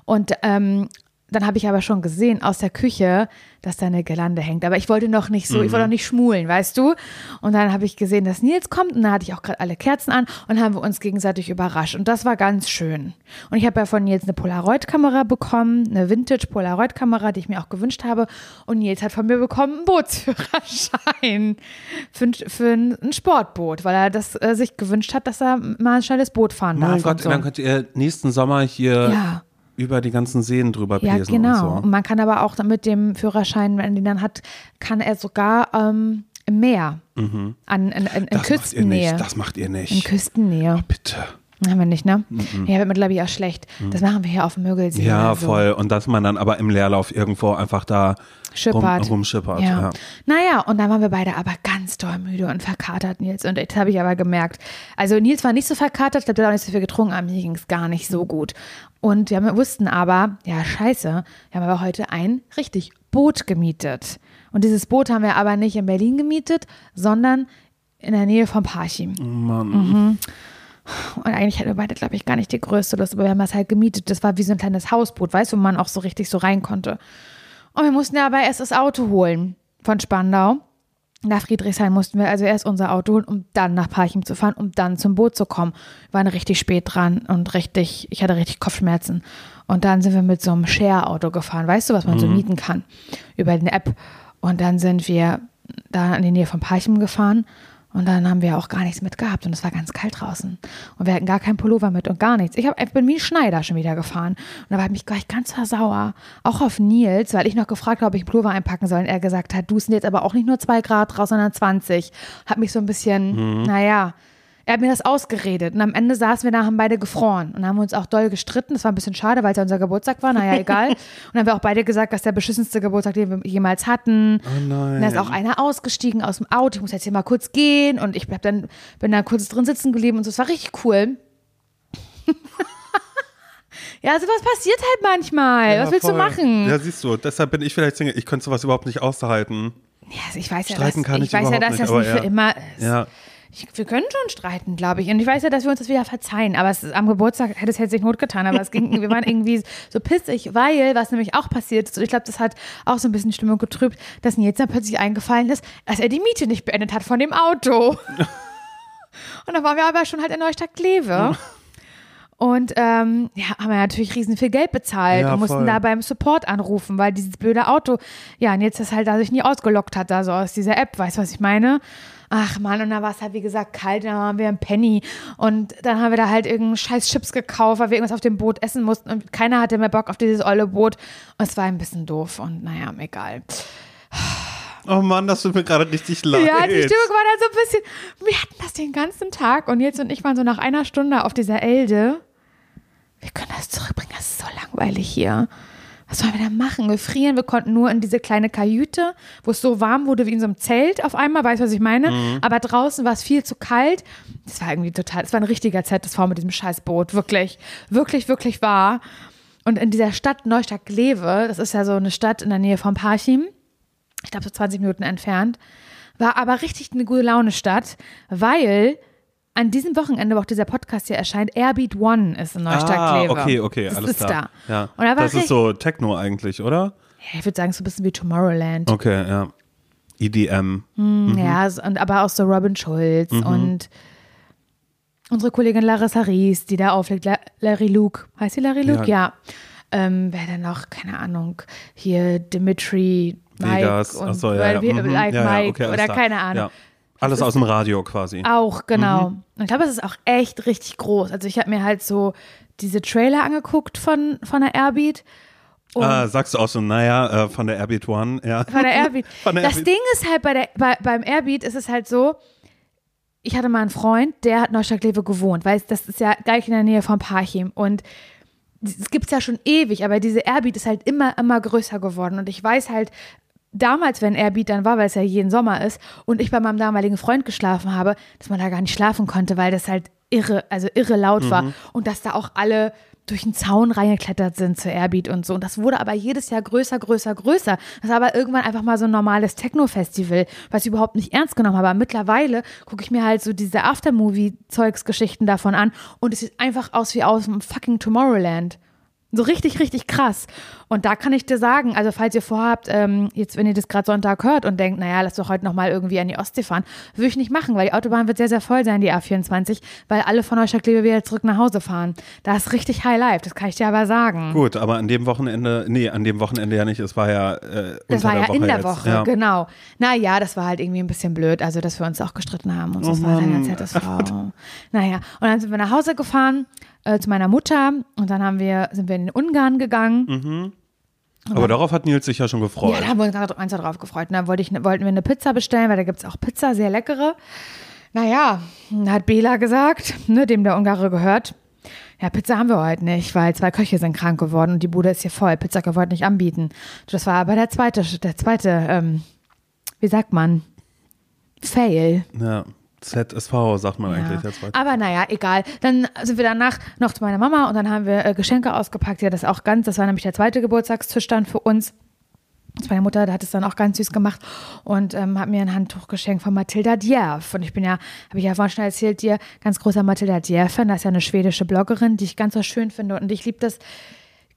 Und ähm, dann habe ich aber schon gesehen aus der Küche, dass da eine Girlande hängt. Aber ich wollte noch nicht so, ich wollte noch nicht schmulen, weißt du? Und dann habe ich gesehen, dass Nils kommt und da hatte ich auch gerade alle Kerzen an und haben wir uns gegenseitig überrascht. Und das war ganz schön. Und ich habe ja von Nils eine Polaroid-Kamera bekommen, eine Vintage-Polaroid-Kamera, die ich mir auch gewünscht habe. Und Nils hat von mir bekommen einen Bootsführerschein [LAUGHS] für, ein- für ein Sportboot, weil er das äh, sich gewünscht hat, dass er mal ein schnelles Boot fahren darf. Mein Gott, und so. dann könnt ihr nächsten Sommer hier Ja. Über die ganzen Seen drüber Ja, pesen genau. und Und man kann aber auch mit dem Führerschein, wenn den dann hat, kann er sogar ähm, im Meer, an, in, in, in so. Das macht ihr Küstennähe. nicht. Das macht ihr In nicht. Küstennähe. Bitte. Haben wir nicht, ne? Ja, wird mir, glaube ich, auch schlecht. Das machen wir hier auf dem Mögelsee. Ja, so. voll. Und dass man dann aber im Leerlauf irgendwo einfach da rum, Schippert. rumschippert. Ja. Ja. Naja, und dann waren wir beide aber ganz doll müde und verkatert, Nils. Und das habe ich aber gemerkt. Also Nils war nicht so verkatert, ich glaube, der hat auch nicht so viel getrunken, aber mir ging es gar nicht so gut. Und wir wussten aber, ja, scheiße, wir haben aber heute ein richtig Boot gemietet. Und dieses Boot haben wir aber nicht in Berlin gemietet, sondern in der Nähe vom Parchim. Mann. Und eigentlich hatten wir beide, glaube ich, gar nicht die größte Lust, aber wir haben das halt gemietet. Das war wie so ein kleines Hausboot, weißt du, wo man auch so richtig so rein konnte. Und wir mussten aber erst das Auto holen von Spandau. Nach Friedrichshain mussten wir also erst unser Auto holen, um dann nach Parchim zu fahren, um dann zum Boot zu kommen. Wir waren richtig spät dran und richtig, ich hatte richtig Kopfschmerzen. Und dann sind wir mit so einem Share-Auto gefahren, weißt du, was man so mieten kann über eine App. Und dann sind wir da in die Nähe von Parchim gefahren und dann haben wir auch gar nichts mit gehabt und es war ganz kalt draußen. Und wir hatten gar keinen Pullover mit und gar nichts. Ich, hab, ich bin wie ein Schneider schon wieder gefahren. Und da war ich mich gleich ganz versauer. Auch auf Nils, weil ich noch gefragt habe, ob ich einen Pullover einpacken soll. Und er gesagt hat, du sind jetzt aber auch nicht nur zwei Grad raus, sondern 20. Hat mich so ein bisschen, naja, er hat mir das ausgeredet. Und am Ende saßen wir da, haben beide gefroren. Und haben uns auch doll gestritten. Das war ein bisschen schade, weil es ja unser Geburtstag war. Naja, [LAUGHS] egal. Und dann haben wir auch beide gesagt, dass der beschissenste Geburtstag, den wir jemals hatten. Oh nein. Und da ist auch einer ausgestiegen aus dem Auto. Ich muss jetzt hier mal kurz gehen. Und ich bleib dann, bin da kurz drin sitzen geblieben und so. Es war richtig cool. [LAUGHS] ja, sowas passiert halt manchmal. Ja, Was willst voll. du machen? Ja, siehst du, deshalb bin ich vielleicht Single. Ich könnte sowas überhaupt nicht aushalten. Ja, also ich weiß ja, Streiten dass, kann ich ich weiß ja, dass nicht, das nicht für immer ist. Ja. Ich, wir können schon streiten, glaube ich. Und ich weiß ja, dass wir uns das wieder verzeihen. Aber es am Geburtstag hätte es jetzt nicht Not getan. Aber es ging, [LAUGHS] wir waren irgendwie so pissig, weil, was nämlich auch passiert ist, und ich glaube, das hat auch so ein bisschen Stimmung getrübt, dass Nils dann plötzlich eingefallen ist, dass er die Miete nicht beendet hat von dem Auto. [LAUGHS] und dann waren wir aber schon halt in Neustadt-Kleve. Und ähm, ja, haben wir natürlich riesen viel Geld bezahlt Ja, und mussten voll. da beim Support anrufen, weil dieses blöde Auto, ja, und jetzt ist halt, da sich nie ausgelockt hat, da so aus dieser App, weißt du, was ich meine? Ach man, und da war es halt, wie gesagt, kalt, dann waren wir im Penny und dann haben wir da halt irgendeinen scheiß Chips gekauft, weil wir irgendwas auf dem Boot essen mussten und keiner hatte mehr Bock auf dieses olle Boot und es war ein bisschen doof und naja, egal. Oh Mann, das tut mir gerade richtig leid. Ja, die Stimmung war dann so ein bisschen, wir hatten das den ganzen Tag und jetzt und ich waren so nach einer Stunde auf dieser Elde. Wir können das zurückbringen, das ist so langweilig hier. Was sollen wir da machen? Wir frieren, wir konnten nur in diese kleine Kajüte, wo es so warm wurde wie in so einem Zelt auf einmal, weißt du, was ich meine? Aber draußen war es viel zu kalt. Das war irgendwie total, es war ein richtiger ZSV mit diesem Scheißboot, wirklich, wirklich, wirklich wahr. Und in dieser Stadt Neustadt-Glewe, das ist ja so eine Stadt in der Nähe von Parchim, ich glaube so 20 Minuten entfernt, war aber richtig eine gute Laune-Stadt, weil an diesem Wochenende, wo auch dieser Podcast hier erscheint, Airbeat One ist in Ah, Neustadt-Kleve. okay, okay, das alles ist klar. da. Ja. Und da war das ist so Techno eigentlich, oder? Ja, ich würde sagen, so ein bisschen wie Tomorrowland. Okay, ja. EDM. Ja, so- und aber auch so Robin Schulz und unsere Kollegin Larissa Ries, die da auflegt, La Larry Luke. Heißt sie Larry Luke? Ja. Ähm, wer denn noch? Keine Ahnung. Hier Dimitri, Mike Vegas. und Achso, ja, ja. mhm. like ja, ja, Mike okay, oder keine Ahnung. Alles aus dem Radio quasi. Auch, genau. Mhm. Und ich glaube, es ist auch echt richtig groß. Also ich habe mir halt so diese Trailer angeguckt von, von der Airbeat. Und Ah, sagst du auch so, naja, äh, von der Airbeat One, ja. von der Airbeat. [LAUGHS] Von der das Airbeat. Ding ist halt bei der, bei, beim Airbeat ist es halt so, ich hatte mal einen Freund, der hat Neustadt-Kleve gewohnt, weil es- das ist ja gleich in der Nähe von Parchim und es gibt es ja schon ewig, aber diese Airbeat ist halt immer, immer größer geworden und ich weiß halt, damals, wenn Airbeat dann war, weil es ja jeden Sommer ist und ich bei meinem damaligen Freund geschlafen habe, dass man da gar nicht schlafen konnte, weil das halt irre, also irre laut war und dass da auch alle durch den Zaun reingeklettert sind zu Airbeat und so. Und das wurde aber jedes Jahr größer, größer, größer. Das war aber irgendwann einfach mal so ein normales Techno-Festival, was ich überhaupt nicht ernst genommen habe. Aber mittlerweile gucke ich mir halt so diese Aftermovie-Zeugsgeschichten davon an und es sieht einfach aus wie aus dem fucking Tomorrowland. So richtig, richtig krass. Und da kann ich dir sagen, also falls ihr vorhabt, ähm, jetzt, wenn ihr das gerade Sonntag hört und denkt, naja, lass doch heute nochmal irgendwie an die Ostsee fahren, würde ich nicht machen, weil die Autobahn wird sehr, sehr voll sein, die A24, weil alle von Neustadt-Kleve wieder zurück nach Hause fahren. Da ist richtig High Life, das kann ich dir aber sagen. Gut, aber an dem Wochenende, nee, an dem Wochenende ja nicht, es war ja äh, Das war der ja Woche in der jetzt. Woche, Ja. genau. Naja, das war halt irgendwie ein bisschen blöd, also dass wir uns auch gestritten haben und so, das war dann der ZSV. naja, und dann sind wir nach Hause gefahren äh, zu meiner Mutter und dann haben wir, sind wir in den Ungarn gegangen. Aber darauf hat Nils sich ja schon gefreut. Ja, da haben wir uns ganz ganz darauf gefreut. Und dann wollte ich, wollten wir eine Pizza bestellen, weil da gibt es auch Pizza, sehr leckere. Naja, hat Bela gesagt, ne, dem der Ungare gehört, ja, Pizza haben wir heute nicht, weil zwei Köche sind krank geworden und die Bude ist hier voll. Pizza können wir heute nicht anbieten. Das war aber der zweite, der zweite, ähm, wie sagt man, Fail. ja. ZSV sagt man eigentlich. Aber naja, egal. Dann sind wir danach noch zu meiner Mama und dann haben wir äh, Geschenke ausgepackt. Ja, das auch ganz, das war nämlich der zweite Geburtstagstisch dann für uns. Meine Mutter hat es dann auch ganz süß gemacht und ähm, hat mir ein Handtuch geschenkt von Mathilda Djerf. Und ich bin ja, habe ich ja vorhin schon erzählt, dir ganz großer Mathilda Djerf-Fan. Das ist ja eine schwedische Bloggerin, die ich ganz so schön finde. Und ich liebe das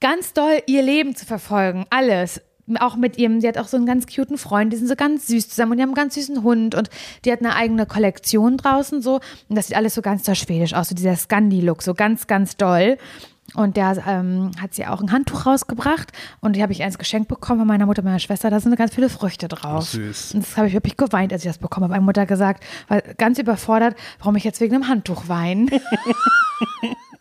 ganz doll, ihr Leben zu verfolgen. Alles. Auch mit ihrem, die hat auch so einen ganz cuten Freund, die sind so ganz süß zusammen und die haben einen ganz süßen Hund und die hat eine eigene Kollektion draußen so und das sieht alles so ganz doll schwedisch aus, so dieser Scandi-Look, so ganz, ganz doll. Und da ähm, hat sie auch ein Handtuch rausgebracht und die habe ich eins geschenkt bekommen von meiner Mutter und meiner Schwester. Da sind ganz viele Früchte drauf. Oh, süß. Und das habe ich wirklich geweint, als ich das bekommen habe. Meine Mutter gesagt, war ganz überfordert, warum ich jetzt wegen einem Handtuch weine. [LAUGHS]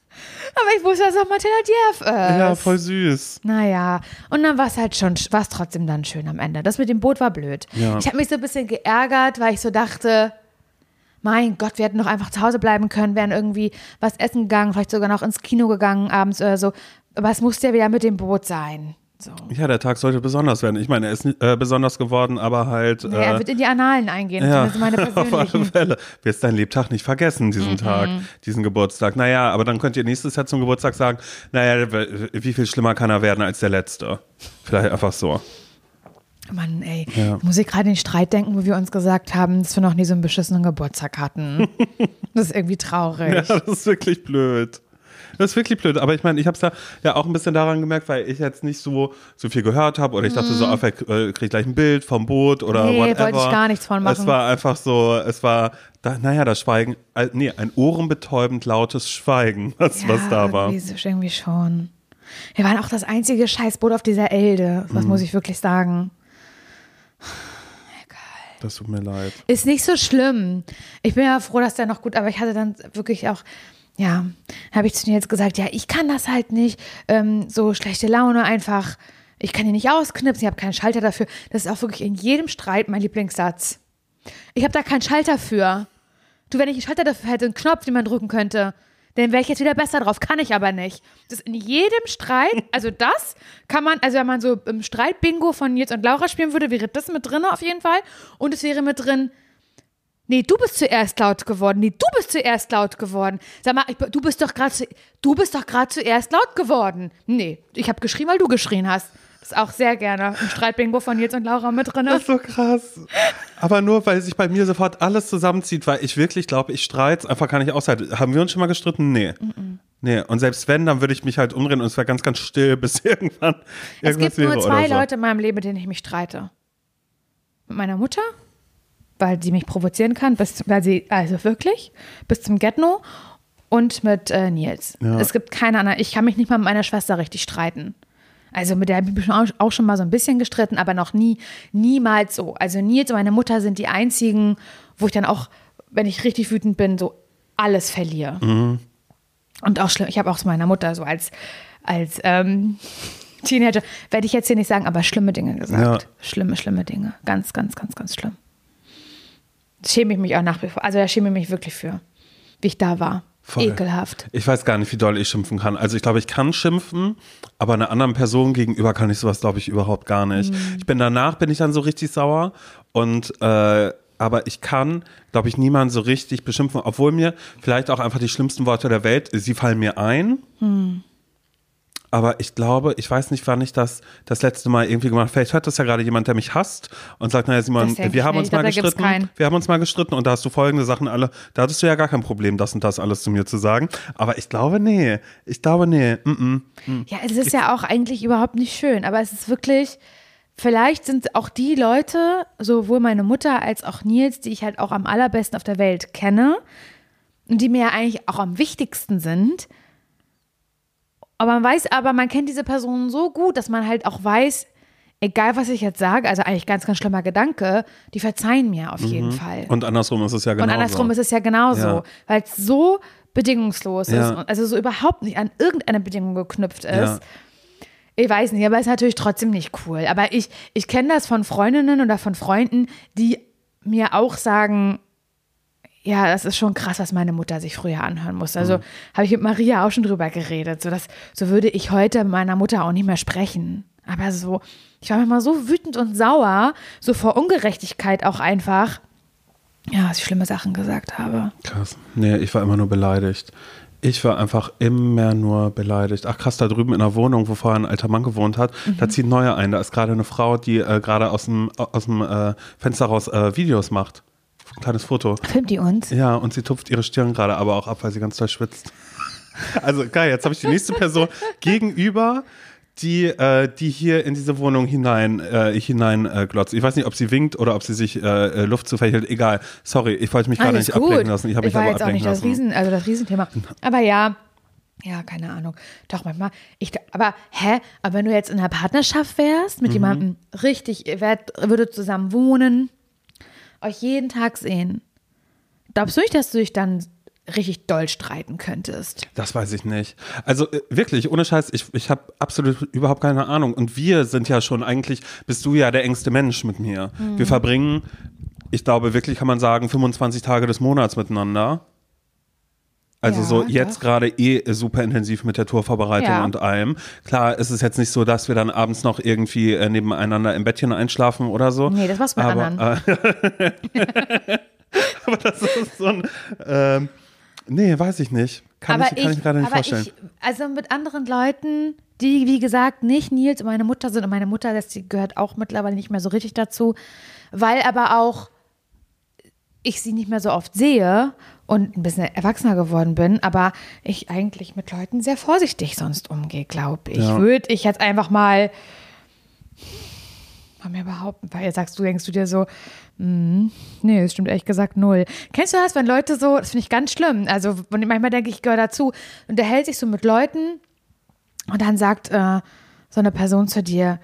Aber ich wusste, dass auch Matilda Djerf ist. ja, voll süß. Naja, und dann war es halt schon, war es trotzdem dann schön am Ende. Das mit dem Boot war blöd. Ja. Ich habe mich so ein bisschen geärgert, weil ich so dachte, mein Gott, wir hätten doch einfach zu Hause bleiben können, wären irgendwie was essen gegangen, vielleicht sogar noch ins Kino gegangen abends oder so. Aber es musste ja wieder mit dem Boot sein. So. Ja, der Tag sollte besonders werden. Ich meine, er ist nicht, äh, besonders geworden, aber halt. Nee, er äh, wird in die Annalen eingehen, ja, meine [LAUGHS] auf alle. Fälle. Wirst deinen Lebtag nicht vergessen, diesen Tag, diesen Geburtstag. Naja, aber dann könnt ihr nächstes Jahr zum Geburtstag sagen, naja, wie viel schlimmer kann er werden als der letzte? Vielleicht einfach so. Mann, ey, Ja. muss ich gerade den Streit denken, wo wir uns gesagt haben, dass wir noch nie so einen beschissenen Geburtstag hatten. [LAUGHS] das ist irgendwie traurig. Ja, das ist wirklich blöd. Das ist wirklich blöd. Aber ich meine, ich habe es ja, ja auch ein bisschen daran gemerkt, weil ich jetzt nicht so, so viel gehört habe oder ich dachte so, auf, ich äh, krieg gleich ein Bild vom Boot oder Mhm. Nee, whatever. wollte ich gar nichts von machen. Es war einfach so, es war, da, naja, das Schweigen, äh, nee, ein ohrenbetäubend lautes Schweigen, [LAUGHS] was, was da war. Irgendwie, irgendwie schon. Wir waren auch das einzige Scheißboot auf dieser Elde. Mhm. Das muss ich wirklich sagen. Das tut mir leid. Ist nicht so schlimm. Ich bin ja froh, dass der noch gut, aber ich hatte dann wirklich auch, ja, habe ich zu dir jetzt gesagt, ja, ich kann das halt nicht. Ähm, so schlechte Laune einfach. Ich kann die nicht ausknipsen, ich habe keinen Schalter dafür. Das ist auch wirklich in jedem Streit mein Lieblingssatz. Ich habe da keinen Schalter für. Du, wenn ich einen Schalter dafür hätte, einen Knopf, den man drücken könnte, dann wäre ich jetzt wieder besser drauf. Kann ich aber nicht. Das ist in jedem Streit, also das kann man, also wenn man so im Streit-Bingo von Nils und Laura spielen würde, wäre das mit drin auf jeden Fall. Und es wäre mit drin, nee, du bist zuerst laut geworden. Nee, du bist zuerst laut geworden. Sag mal, ich, du bist doch gerade du bist doch gerade zuerst laut geworden. Nee, ich habe geschrien, weil du geschrien hast. Das ist auch sehr gerne im Streit-Bingo von Nils und Laura mit drin. Das ist so krass. Aber nur, weil sich bei mir sofort alles zusammenzieht, weil ich wirklich glaube, ich streite einfach gar nicht aushalten. Haben wir uns schon mal gestritten? Nee. Nee. Und selbst wenn, dann würde ich mich halt umdrehen und es wäre ganz, ganz still, [LAUGHS] bis irgendwann Es gibt nur zwei so. Leute in meinem Leben, mit denen ich mich streite. Mit meiner Mutter, weil sie mich provozieren kann, bis, weil sie, also wirklich, bis zum Get-No. Und mit äh, Nils. Ja. Es gibt keine andere. Ich kann mich nicht mal mit meiner Schwester richtig streiten. Also mit der habe ich mich auch, auch schon mal so ein bisschen gestritten, aber noch nie, niemals so. Also Nils und meine Mutter sind die einzigen, wo ich dann auch, wenn ich richtig wütend bin, so alles verliere. Mhm. Und auch schlimm, ich habe auch zu meiner Mutter so als, als ähm, Teenager, werde ich jetzt hier nicht sagen, aber schlimme Dinge gesagt. Ja. Schlimme, schlimme Dinge. Ganz, ganz, ganz, ganz schlimm. Schäme ich mich auch nach wie vor. Also da schäme ich mich wirklich für, wie ich da war. Voll. Ekelhaft. Ich weiß gar nicht, wie doll ich schimpfen kann. Also ich glaube, ich kann schimpfen, aber einer anderen Person gegenüber kann ich sowas, glaube ich, überhaupt gar nicht. Mhm. Ich bin danach, bin ich dann so richtig sauer und äh, aber ich kann, glaube ich, niemanden so richtig beschimpfen, obwohl mir vielleicht auch einfach die schlimmsten Worte der Welt, sie fallen mir ein. Hm. Aber ich glaube, ich weiß nicht, wann ich das das letzte Mal irgendwie gemacht habe. Vielleicht hört das ja gerade jemand, der mich hasst und sagt, naja, Simon, wir ich haben uns Ich glaube, mal gestritten. Wir haben uns mal gestritten und da hast du folgende Sachen alle, da hattest du ja gar kein Problem, das und das alles zu mir zu sagen. Aber ich glaube, nee. Ich glaube, nee. Mm -mm. Ja, es ist ja auch eigentlich überhaupt nicht schön, aber es ist wirklich, vielleicht sind auch die Leute, sowohl meine Mutter als auch Nils, die ich halt auch am allerbesten auf der Welt kenne und die mir ja eigentlich auch am wichtigsten sind. Aber man weiß aber, man kennt diese Personen so gut, dass man halt auch weiß, egal was ich jetzt sage, also eigentlich ganz, ganz schlimmer Gedanke, die verzeihen mir auf jeden Fall. Und andersrum ist es ja genau Und andersrum ist es ja genauso, Ja. weil es so bedingungslos Ja. ist und also so überhaupt nicht an irgendeine Bedingung geknüpft ist. Ja. Ich weiß nicht, aber ist natürlich trotzdem nicht cool. Aber ich, ich kenne das von Freundinnen oder von Freunden, die mir auch sagen, ja, das ist schon krass, was meine Mutter sich früher anhören musste. Also Mhm. habe ich mit Maria auch schon drüber geredet. So, dass, so würde ich heute mit meiner Mutter auch nicht mehr sprechen. Aber so, ich war manchmal so wütend und sauer, so vor Ungerechtigkeit auch einfach, ja, dass ich schlimme Sachen gesagt habe. Krass. Nee, ich war immer nur beleidigt. Ich war einfach immer nur beleidigt. Ach krass, da drüben in der Wohnung, wo vorher ein alter Mann gewohnt hat, da zieht ein neuer ein. Da ist gerade eine Frau, die äh, gerade aus dem, aus dem äh, Fenster raus äh, Videos macht. Ein kleines Foto. Filmt die uns? Ja, und sie tupft ihre Stirn gerade aber auch ab, weil sie ganz doll schwitzt. [LAUGHS] Also geil, jetzt habe ich die nächste Person gegenüber, die, äh, die hier in diese Wohnung hinein, äh, hinein äh, glotzt. Ich weiß nicht, ob sie winkt oder ob sie sich äh, äh, Luft zufächelt. Egal. Sorry, ich wollte mich gerade nicht gut. ablenken lassen. Ich habe mich war aber jetzt auch nicht das lassen. Riesen, also das Riesenthema. Aber ja, ja, keine Ahnung. Doch manchmal. Ich, aber hä? Aber wenn du jetzt in einer Partnerschaft wärst Mhm. mit jemandem richtig, ihr würdet zusammen wohnen, euch jeden Tag sehen, glaubst du nicht, dass du dich dann richtig doll streiten könntest? Das weiß ich nicht. Also äh, wirklich, ohne Scheiß, ich, ich habe absolut überhaupt keine Ahnung. Und wir sind ja schon eigentlich, bist du ja der engste Mensch mit mir. Mhm. Wir verbringen, ich glaube wirklich, kann man sagen, 25 Tage des Monats miteinander. Also Ja, so jetzt gerade eh super intensiv mit der Tourvorbereitung Ja. und allem. Klar, ist es jetzt nicht so, dass wir dann abends noch irgendwie äh, nebeneinander im Bettchen einschlafen oder so. Nee, das war's mit aber, anderen. Äh, [LAUGHS] aber das ist so ein, ähm, nee, weiß ich nicht. Kann aber ich, kann ich, gerade nicht vorstellen. Ich, also mit anderen Leuten, die, wie gesagt, nicht Nils und meine Mutter sind. Und meine Mutter, das die gehört auch mittlerweile nicht mehr so richtig dazu, weil aber auch ich sie nicht mehr so oft sehe und ein bisschen erwachsener geworden bin, aber ich eigentlich mit Leuten sehr vorsichtig sonst umgehe, glaube ich. Ja. Würde ich jetzt einfach mal, mal mir behaupten, weil jetzt sagst du, denkst du dir so, mm, nee, das stimmt ehrlich gesagt null. Kennst du das, wenn Leute so, das finde ich ganz schlimm, also manchmal denke ich, ich gehöre dazu und der hält sich so mit Leuten und dann sagt äh, so eine Person zu dir,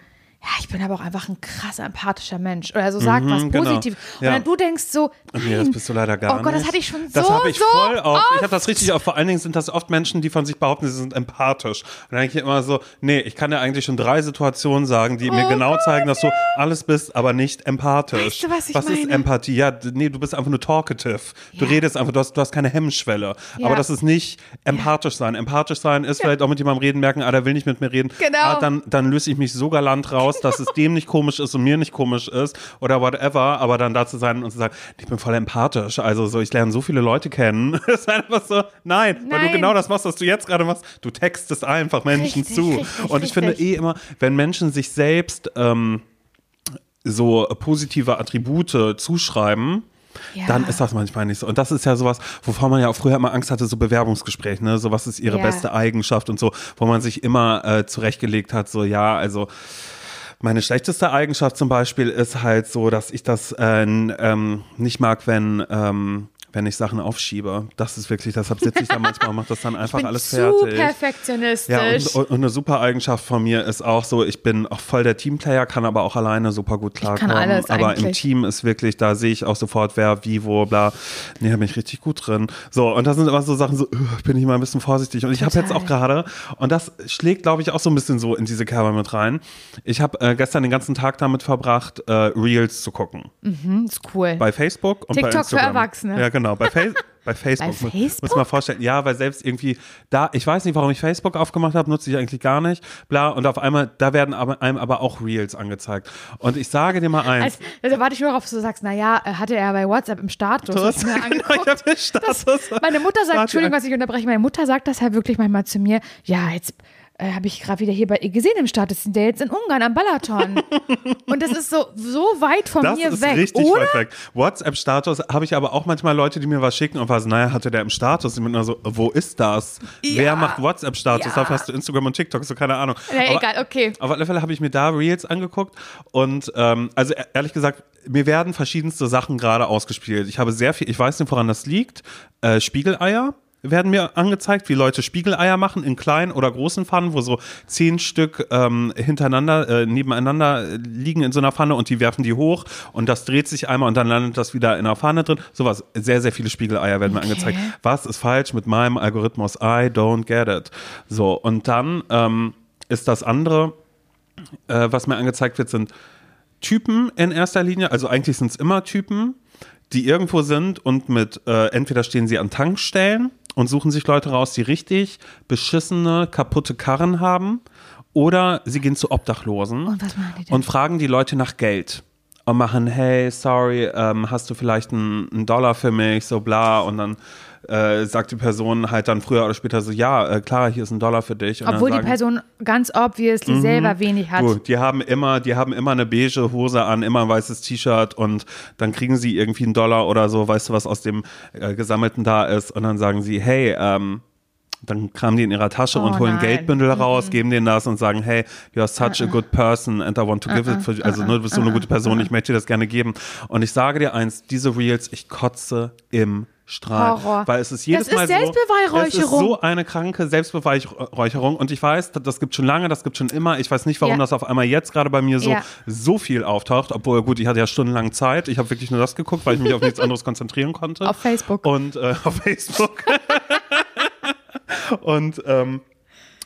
ja, ich bin aber auch einfach ein krass empathischer Mensch. Oder so sagt Mhm, was genau. positiv. Und Ja. dann du denkst so, Nee, das nein, bist du leider gar oh nicht. Gott, das hatte ich schon Das so, habe ich so voll oft. Ich habe das richtig oft. Vor allen Dingen sind das oft Menschen, die von sich behaupten, sie sind empathisch. Und dann denke ich immer so, nee, ich kann dir eigentlich schon drei Situationen sagen, die mir Oh genau zeigen, dass du alles bist, aber nicht empathisch. Weißt du, was ich ist meine? Empathie? Ja, nee, du bist einfach nur talkative. Du Ja. redest einfach, du hast, du hast keine Hemmschwelle. Ja. Aber das ist nicht empathisch sein. Empathisch sein ist vielleicht auch mit jemandem reden, merken, ah, der will nicht mit mir reden. Genau. Ah, dann, dann löse ich mich so galant raus, dass es dem nicht komisch ist und mir nicht komisch ist oder whatever, aber dann da zu sein und zu sagen, ich bin voll empathisch, also so, ich lerne so viele Leute kennen. [LAUGHS] Das ist einfach so, nein, weil du Nein. genau das machst, was du jetzt gerade machst. Du textest einfach Menschen Richtig, zu. richtig, und ich finde richtig. eh immer, wenn Menschen sich selbst ähm, so positive Attribute zuschreiben, Ja. dann ist das manchmal nicht so. Und das ist ja sowas, wovor man ja auch früher immer Angst hatte, so Bewerbungsgespräche, ne? So was ist ihre Ja. beste Eigenschaft und so, wo man sich immer äh, zurechtgelegt hat, so ja, also meine schlechteste Eigenschaft zum Beispiel ist halt so, dass ich das äh, ähm, nicht mag, wenn ähm, wenn ich Sachen aufschiebe. Das ist wirklich, deshalb sitze ich da manchmal und mache das dann einfach ich bin alles zu fertig. perfektionistisch. Ja, und, und eine super Eigenschaft von mir ist auch so, ich bin auch voll der Teamplayer, kann aber auch alleine super gut klarkommen. alles aber im eigentlich. Team ist wirklich, da sehe ich auch sofort, wer, wie, wo, bla. Nee, da bin ich richtig gut drin. So, und das sind immer so Sachen, so, uh, bin ich mal ein bisschen vorsichtig. Und ich habe jetzt auch gerade, und das schlägt, glaube ich, auch so ein bisschen so in diese Kerbe mit rein. Ich habe äh, gestern den ganzen Tag damit verbracht, äh, Reels zu gucken. Hm, ist cool. Bei Facebook und bei TikTok für. Erwachsene. Ja, genau. Bei, Fa [LAUGHS] bei Facebook. Bei Facebook? Muss man vorstellen. Ja, weil selbst irgendwie da, ich weiß nicht, warum ich Facebook aufgemacht habe, nutze ich eigentlich gar nicht. Bla. Und auf einmal, da werden aber, einem aber auch Reels angezeigt. Und ich sage dir mal eins. also, also warte ich nur dass du sagst, naja, äh, hatte er bei WhatsApp im Status. Mir [LAUGHS] genau, ich hab den Status. Meine Mutter sagt, Entschuldigung, was ich unterbreche, meine Mutter sagt das halt wirklich manchmal zu mir, ja, jetzt äh, habe ich gerade wieder hier bei ihr gesehen im Status, sind der jetzt in Ungarn am Balaton. [LAUGHS] Und das ist so, so weit von Das mir ist weg, richtig oder? weit weg. WhatsApp-Status habe ich aber auch manchmal Leute, die mir was schicken und was, naja, hatte der im Status? Ich bin immer so, wo ist das? Ja. Wer macht WhatsApp-Status? Ja. Dafür hast du Instagram und TikTok, so keine Ahnung. Ja, Aber- egal, okay. Auf alle Fälle habe ich mir da Reels angeguckt und ähm, also e- ehrlich gesagt, mir werden verschiedenste Sachen gerade ausgespielt. Ich habe sehr viel, ich weiß nicht, woran das liegt. Äh, Spiegeleier werden mir angezeigt, wie Leute Spiegeleier machen in kleinen oder großen Pfannen, wo so zehn Stück ähm, hintereinander, äh, nebeneinander äh, liegen in so einer Pfanne und die werfen die hoch und das dreht sich einmal und dann landet das wieder in einer Pfanne drin. Sowas, sehr, sehr viele Spiegeleier werden mir Okay. angezeigt. Was ist falsch mit meinem Algorithmus? I don't get it. So, und dann ähm, ist das andere, äh, was mir angezeigt wird, sind Typen in erster Linie. Also eigentlich sind es immer Typen, die irgendwo sind und mit, äh, entweder stehen sie an Tankstellen und suchen sich Leute raus, die richtig beschissene, kaputte Karren haben. Oder sie gehen zu Obdachlosen Und was machen die denn? und fragen die Leute nach Geld. Und machen, hey, sorry, ähm, hast du vielleicht einen, einen Dollar für mich, so bla. Und dann äh, sagt die Person halt dann früher oder später so, ja, äh, klar, hier ist ein Dollar für dich. Und Obwohl dann die sagen, Person ganz obviously selber wenig hat. Du, die haben immer, die haben immer eine beige Hose an, immer ein weißes T-Shirt und dann kriegen sie irgendwie einen Dollar oder so, weißt du, was aus dem äh, Gesammelten da ist und dann sagen sie, hey, ähm, dann kramen die in ihrer Tasche Oh und holen nein. Geldbündel raus, geben denen das und sagen, hey, you are such a good person and I want to give it for you. Also, ne, du bist so eine gute Person, ich möchte dir das gerne geben. Und ich sage dir eins, diese Reels, ich kotze im Strahl. Horror. Weil es ist jedes Das ist Mal so. Selbstbeweihräucherung. Es ist so eine kranke Selbstbeweihräucherung. Und ich weiß, das, das gibt schon lange, das gibt schon immer. Ich weiß nicht, warum Ja. das auf einmal jetzt gerade bei mir so, Ja. so viel auftaucht. Obwohl, gut, ich hatte ja stundenlang Zeit. Ich habe wirklich nur das geguckt, weil ich mich auf nichts anderes konzentrieren konnte. Auf Facebook. Und äh, [LAUGHS] auf Facebook. [LAUGHS] Und ähm,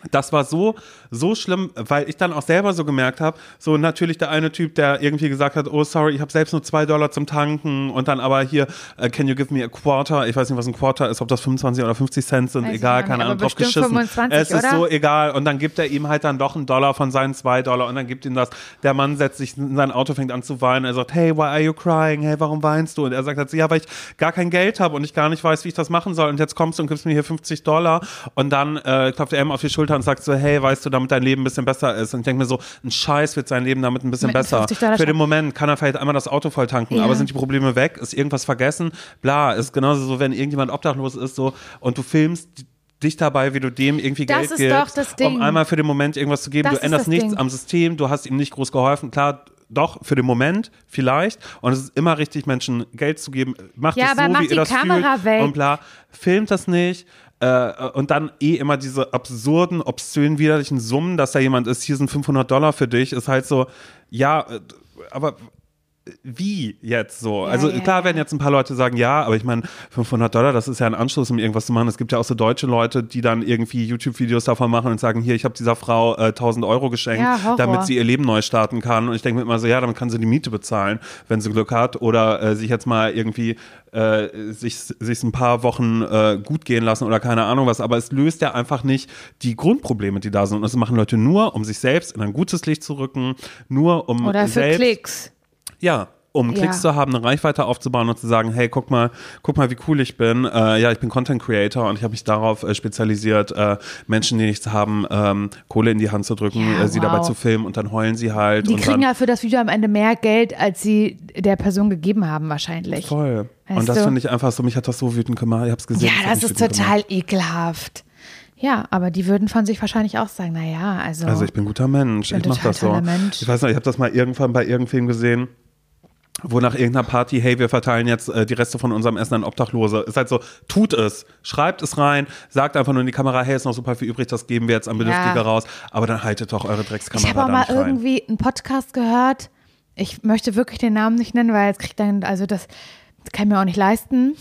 das war so, so schlimm, weil ich dann auch selber so gemerkt habe, so natürlich der eine Typ, der irgendwie gesagt hat, oh sorry, ich habe selbst nur zwei Dollar zum Tanken und dann aber hier, äh, can you give me a quarter? Ich weiß nicht, was ein Quarter ist, ob das 25 oder 50 Cent sind, ich egal, keine Ahnung, drauf geschissen. 25, es ist oder? so egal und dann gibt er ihm halt dann doch einen Dollar von seinen zwei Dollar und dann gibt ihm das, der Mann setzt sich in sein Auto, fängt an zu weinen, er sagt, hey, why are you crying? Hey, warum weinst du? Und er sagt halt, ja, weil ich gar kein Geld habe und ich gar nicht weiß, wie ich das machen soll und jetzt kommst du und gibst mir hier 50 Dollar und dann äh, klopft er ihm auf die Schulter Schulter und sagt so, hey, weißt du, damit dein Leben ein bisschen besser ist. Und ich denke mir so, ein Scheiß wird sein Leben damit ein bisschen Mit besser. 50 Dollar Für den. Moment kann er vielleicht einmal das Auto voll tanken, Ja. aber sind die Probleme weg, ist irgendwas vergessen, bla, ist genauso so, wenn irgendjemand obdachlos ist so und du filmst dich dabei, wie du dem irgendwie Das Geld ist gibst, doch das Ding. um einmal für den Moment irgendwas zu geben. Das du änderst nichts Ding. am System, du hast ihm nicht groß geholfen. Klar, doch, für den Moment vielleicht. Und es ist immer richtig, Menschen Geld zu geben. Macht Ja, es aber so, mach wie die ihr das Kamera fühlt weg. und bla. Filmt das nicht. Äh, und dann eh immer diese absurden, obszönen, widerlichen Summen, dass da jemand ist, hier sind 500 Dollar für dich, ist halt so, ja, äh, aber wie jetzt so? also ja, klar ja. werden jetzt ein paar Leute sagen, ja, aber ich meine, 500 Dollar, das ist ja ein Anschluss, um irgendwas zu machen. Es gibt ja auch so deutsche Leute, die dann irgendwie YouTube-Videos davon machen und sagen, hier, ich habe dieser Frau äh, 1000 Euro geschenkt, Ja, damit sie ihr Leben neu starten kann. Und ich denke mir immer so, ja, damit kann sie die Miete bezahlen, wenn sie Glück hat. Oder äh, sich jetzt mal irgendwie äh, sich, sich ein paar Wochen äh, gut gehen lassen oder keine Ahnung was. Aber es löst ja einfach nicht die Grundprobleme, die da sind. Und das machen Leute nur, um sich selbst in ein gutes Licht zu rücken, nur um Oder für selbst Klicks. Ja, um Ja. Klicks zu haben, eine Reichweite aufzubauen und zu sagen, hey, guck mal, guck mal, wie cool ich bin. Äh, ja, ich bin Content Creator und ich habe mich darauf äh, spezialisiert, äh, Menschen, die nichts haben, ähm, Kohle in die Hand zu drücken, Ja, äh, sie wow. dabei zu filmen und dann heulen sie halt. Die kriegen ja für das Video am Ende mehr Geld, als sie der Person gegeben haben, wahrscheinlich. Voll. Weißt und das finde ich einfach so, mich hat das so wütend gemacht. Ich habe es gesehen. Ja, das ist wütend gemacht. total ekelhaft. Ja, aber die würden von sich wahrscheinlich auch sagen, naja, also. Also ich bin ein guter Mensch. Ich mache total das so. Mensch. Ich weiß noch, ich habe das mal irgendwann bei irgendwem gesehen. Wo nach irgendeiner Party, hey, wir verteilen jetzt äh, die Reste von unserem Essen an Obdachlose. Ist halt so, tut es. Schreibt es rein, sagt einfach nur in die Kamera, hey, ist noch super viel übrig, das geben wir jetzt an Bedürftige Ja. raus. Aber dann haltet doch eure Dreckskamera ich habe auch mal rein. irgendwie einen Podcast gehört. Ich möchte wirklich den Namen nicht nennen, weil jetzt kriegt dann, also das, das kann ich mir auch nicht leisten.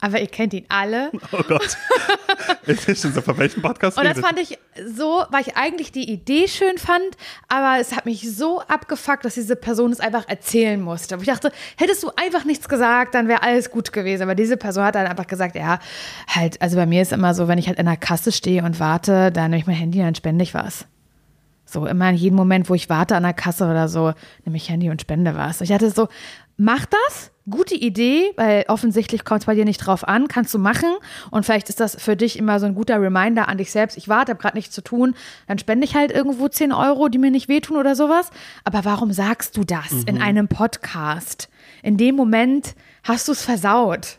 Aber ihr kennt ihn alle. [LAUGHS] Oh Gott. [LAUGHS] ich bin schon so, von welchem Podcast Und das fand ich so, weil ich eigentlich die Idee schön fand, aber es hat mich so abgefuckt, dass diese Person es einfach erzählen musste. Aber ich dachte, hättest du einfach nichts gesagt, dann wäre alles gut gewesen. Aber diese Person hat dann einfach gesagt, ja, halt, also bei mir ist immer so, wenn ich halt in der Kasse stehe und warte, dann nehme ich mein Handy, dann spende ich was. So immer in jedem Moment, wo ich warte an der Kasse oder so, nehme ich Handy und spende was. Ich hatte so, mach das, gute Idee, weil offensichtlich kommt es bei dir nicht drauf an, kannst du machen. Und vielleicht ist das für dich immer so ein guter Reminder an dich selbst. Ich warte, habe gerade nichts zu tun, dann spende ich halt irgendwo 10 Euro, die mir nicht wehtun oder sowas. Aber warum sagst du das in einem Podcast? In dem Moment hast du es versaut.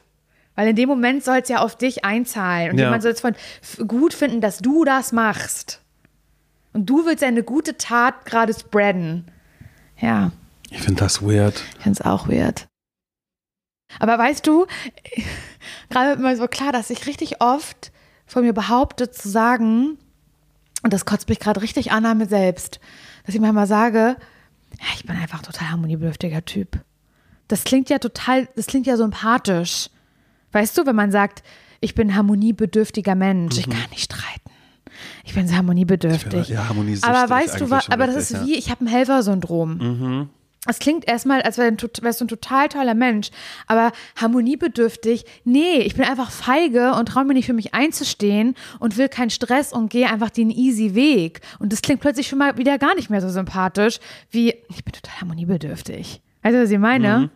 Weil in dem Moment soll es ja auf dich einzahlen. Und Ja. jemand soll es von gut finden, dass du das machst. Und du willst eine gute Tat gerade spreaden. Ja, Ich finde das weird. ich finde es auch weird. Aber weißt du, [LAUGHS] gerade wird mir so klar, dass ich richtig oft von mir behaupte zu sagen, und das kotzt mich gerade richtig an an mir selbst, dass ich manchmal sage, ja, ich bin einfach total harmoniebedürftiger Typ. Das klingt ja total, das klingt ja sympathisch. Weißt du, wenn man sagt, ich bin harmoniebedürftiger Mensch, ich kann nicht streiten. Ich bin so harmoniebedürftig. Ich bin- ja, aber weißt du, aber das ist ja. wie, ich habe ein Helfersyndrom. Es klingt erstmal, als wär- wärst du ein total toller Mensch, aber harmoniebedürftig, nee, ich bin einfach feige und traue mir nicht für mich einzustehen und will keinen Stress und gehe einfach den easy Weg. Und das klingt plötzlich schon mal wieder gar nicht mehr so sympathisch, wie ich bin total harmoniebedürftig. Weißt du, was ich meine?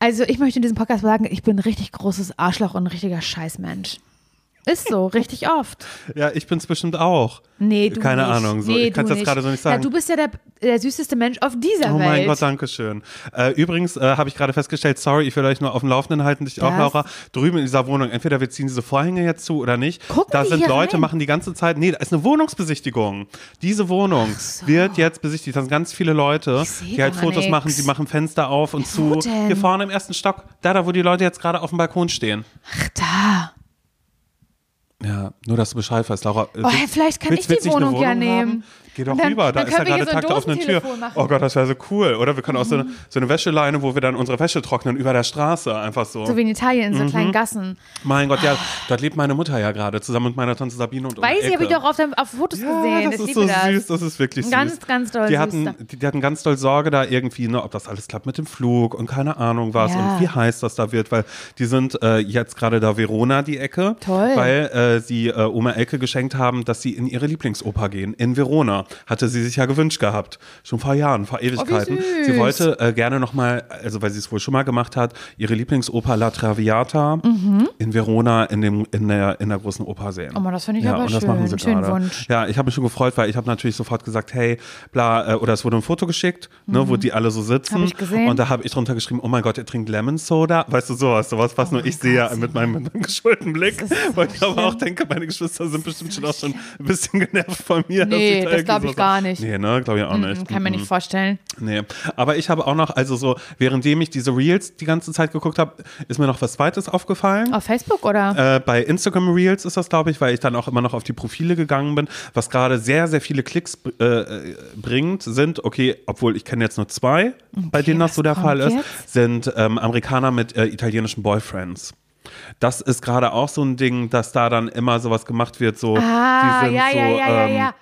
Also ich möchte in diesem Podcast sagen, ich bin ein richtig großes Arschloch und ein richtiger Scheißmensch. Ist so, richtig [LAUGHS] oft. Ja, ich bin's bestimmt auch. Nee, du Keine nicht. Ahnung, so. Nee, ich kann jetzt gerade so nicht sagen. Ja, du bist ja der, der süßeste Mensch auf dieser Oh Welt. mein Gott, danke schön. Äh, übrigens äh, habe ich gerade festgestellt, sorry, ich will euch nur auf dem Laufenden halten, dich auch, Das- Laura. Drüben in dieser Wohnung, entweder wir ziehen diese Vorhänge jetzt zu oder nicht. Gucken da sind hier Leute, rein? machen die ganze Zeit, nee, da ist eine Wohnungsbesichtigung. Diese Wohnung wird jetzt besichtigt. Da sind ganz viele Leute, die halt Fotos nix. machen, die machen Fenster auf und Wo zu. Hier vorne im ersten Stock, da, da, wo die Leute jetzt gerade auf dem Balkon stehen. Ach, da. Ja, nur dass du Bescheid weißt, Laura. Oh, hey, vielleicht kann ich die Wohnung ja haben? Geh doch dann- rüber, da ist ja gerade so Takt auf eine Tür. Machen. Oh Gott, das wäre so cool. Oder wir können auch so, eine, so eine Wäscheleine, wo wir dann unsere Wäsche trocknen über der Straße. Einfach so. So wie in Italien, Mhm. in so kleinen Gassen. mein Gott, ja, dort lebt meine Mutter ja gerade, zusammen mit meiner Tante Sabine und Weiß ich, habe ich doch auf, auf Fotos ja, gesehen. das ich ist so das. süß, das ist wirklich süß. Ganz, ganz doll die süß. hatten, die, die hatten ganz doll Sorge da irgendwie, ne, ob das alles klappt mit dem Flug und keine Ahnung was Ja. und wie heiß das da wird, weil die sind äh, jetzt gerade da Verona die Ecke, Toll. weil äh, sie äh, Oma Elke geschenkt haben, dass sie in ihre Lieblingsoper gehen, in Verona. Hatte sie sich ja gewünscht gehabt. Schon vor Jahren, vor Ewigkeiten. süß. sie wollte äh, gerne nochmal, also weil sie es wohl schon mal gemacht hat, ihre Lieblingsoper La Traviata in Verona in, dem, in, der, in der großen Oper sehen. Mhm. Oh Mann, das finde ich ja, aber und das schön. machen sie Schönen gerade. Wunsch. Ja, ich habe mich schon gefreut, weil ich habe natürlich sofort gesagt, hey, bla, äh, oder es wurde ein Foto geschickt, ne, wo die alle so sitzen. Mhm. Und da habe ich drunter geschrieben, oh mein Gott, er trinkt Lemon Soda. Weißt du, sowas, sowas, was nur ich sehe ja mit meinem, mit meinem geschulten Blick. Das Weil so ich aber auch denke, meine Geschwister sind bestimmt schon auch schon ein bisschen genervt von mir. dass Nee, ich da das irgendwie glaub ich gar nicht. Nee, ne, glaube ich auch nicht. Kann mir nicht vorstellen. Nee, aber ich habe auch noch, also so, währenddem ich diese Reels die ganze Zeit geguckt habe, ist mir noch was Zweites aufgefallen. Auf Facebook oder? Äh, bei Instagram Reels ist das, glaube ich, weil ich dann auch immer noch auf die Profile gegangen bin. Was gerade sehr, sehr viele Klicks äh, äh, bringt, sind, okay, obwohl ich kenne jetzt nur zwei, bei denen das so der Fall ist, jetzt? sind ähm, Amerikaner mit äh, italienischen Boyfriends. Das ist gerade auch so ein Ding, dass da dann immer sowas gemacht wird, so, ah, die sind ja, so, ja, ja, ja, ähm, ja.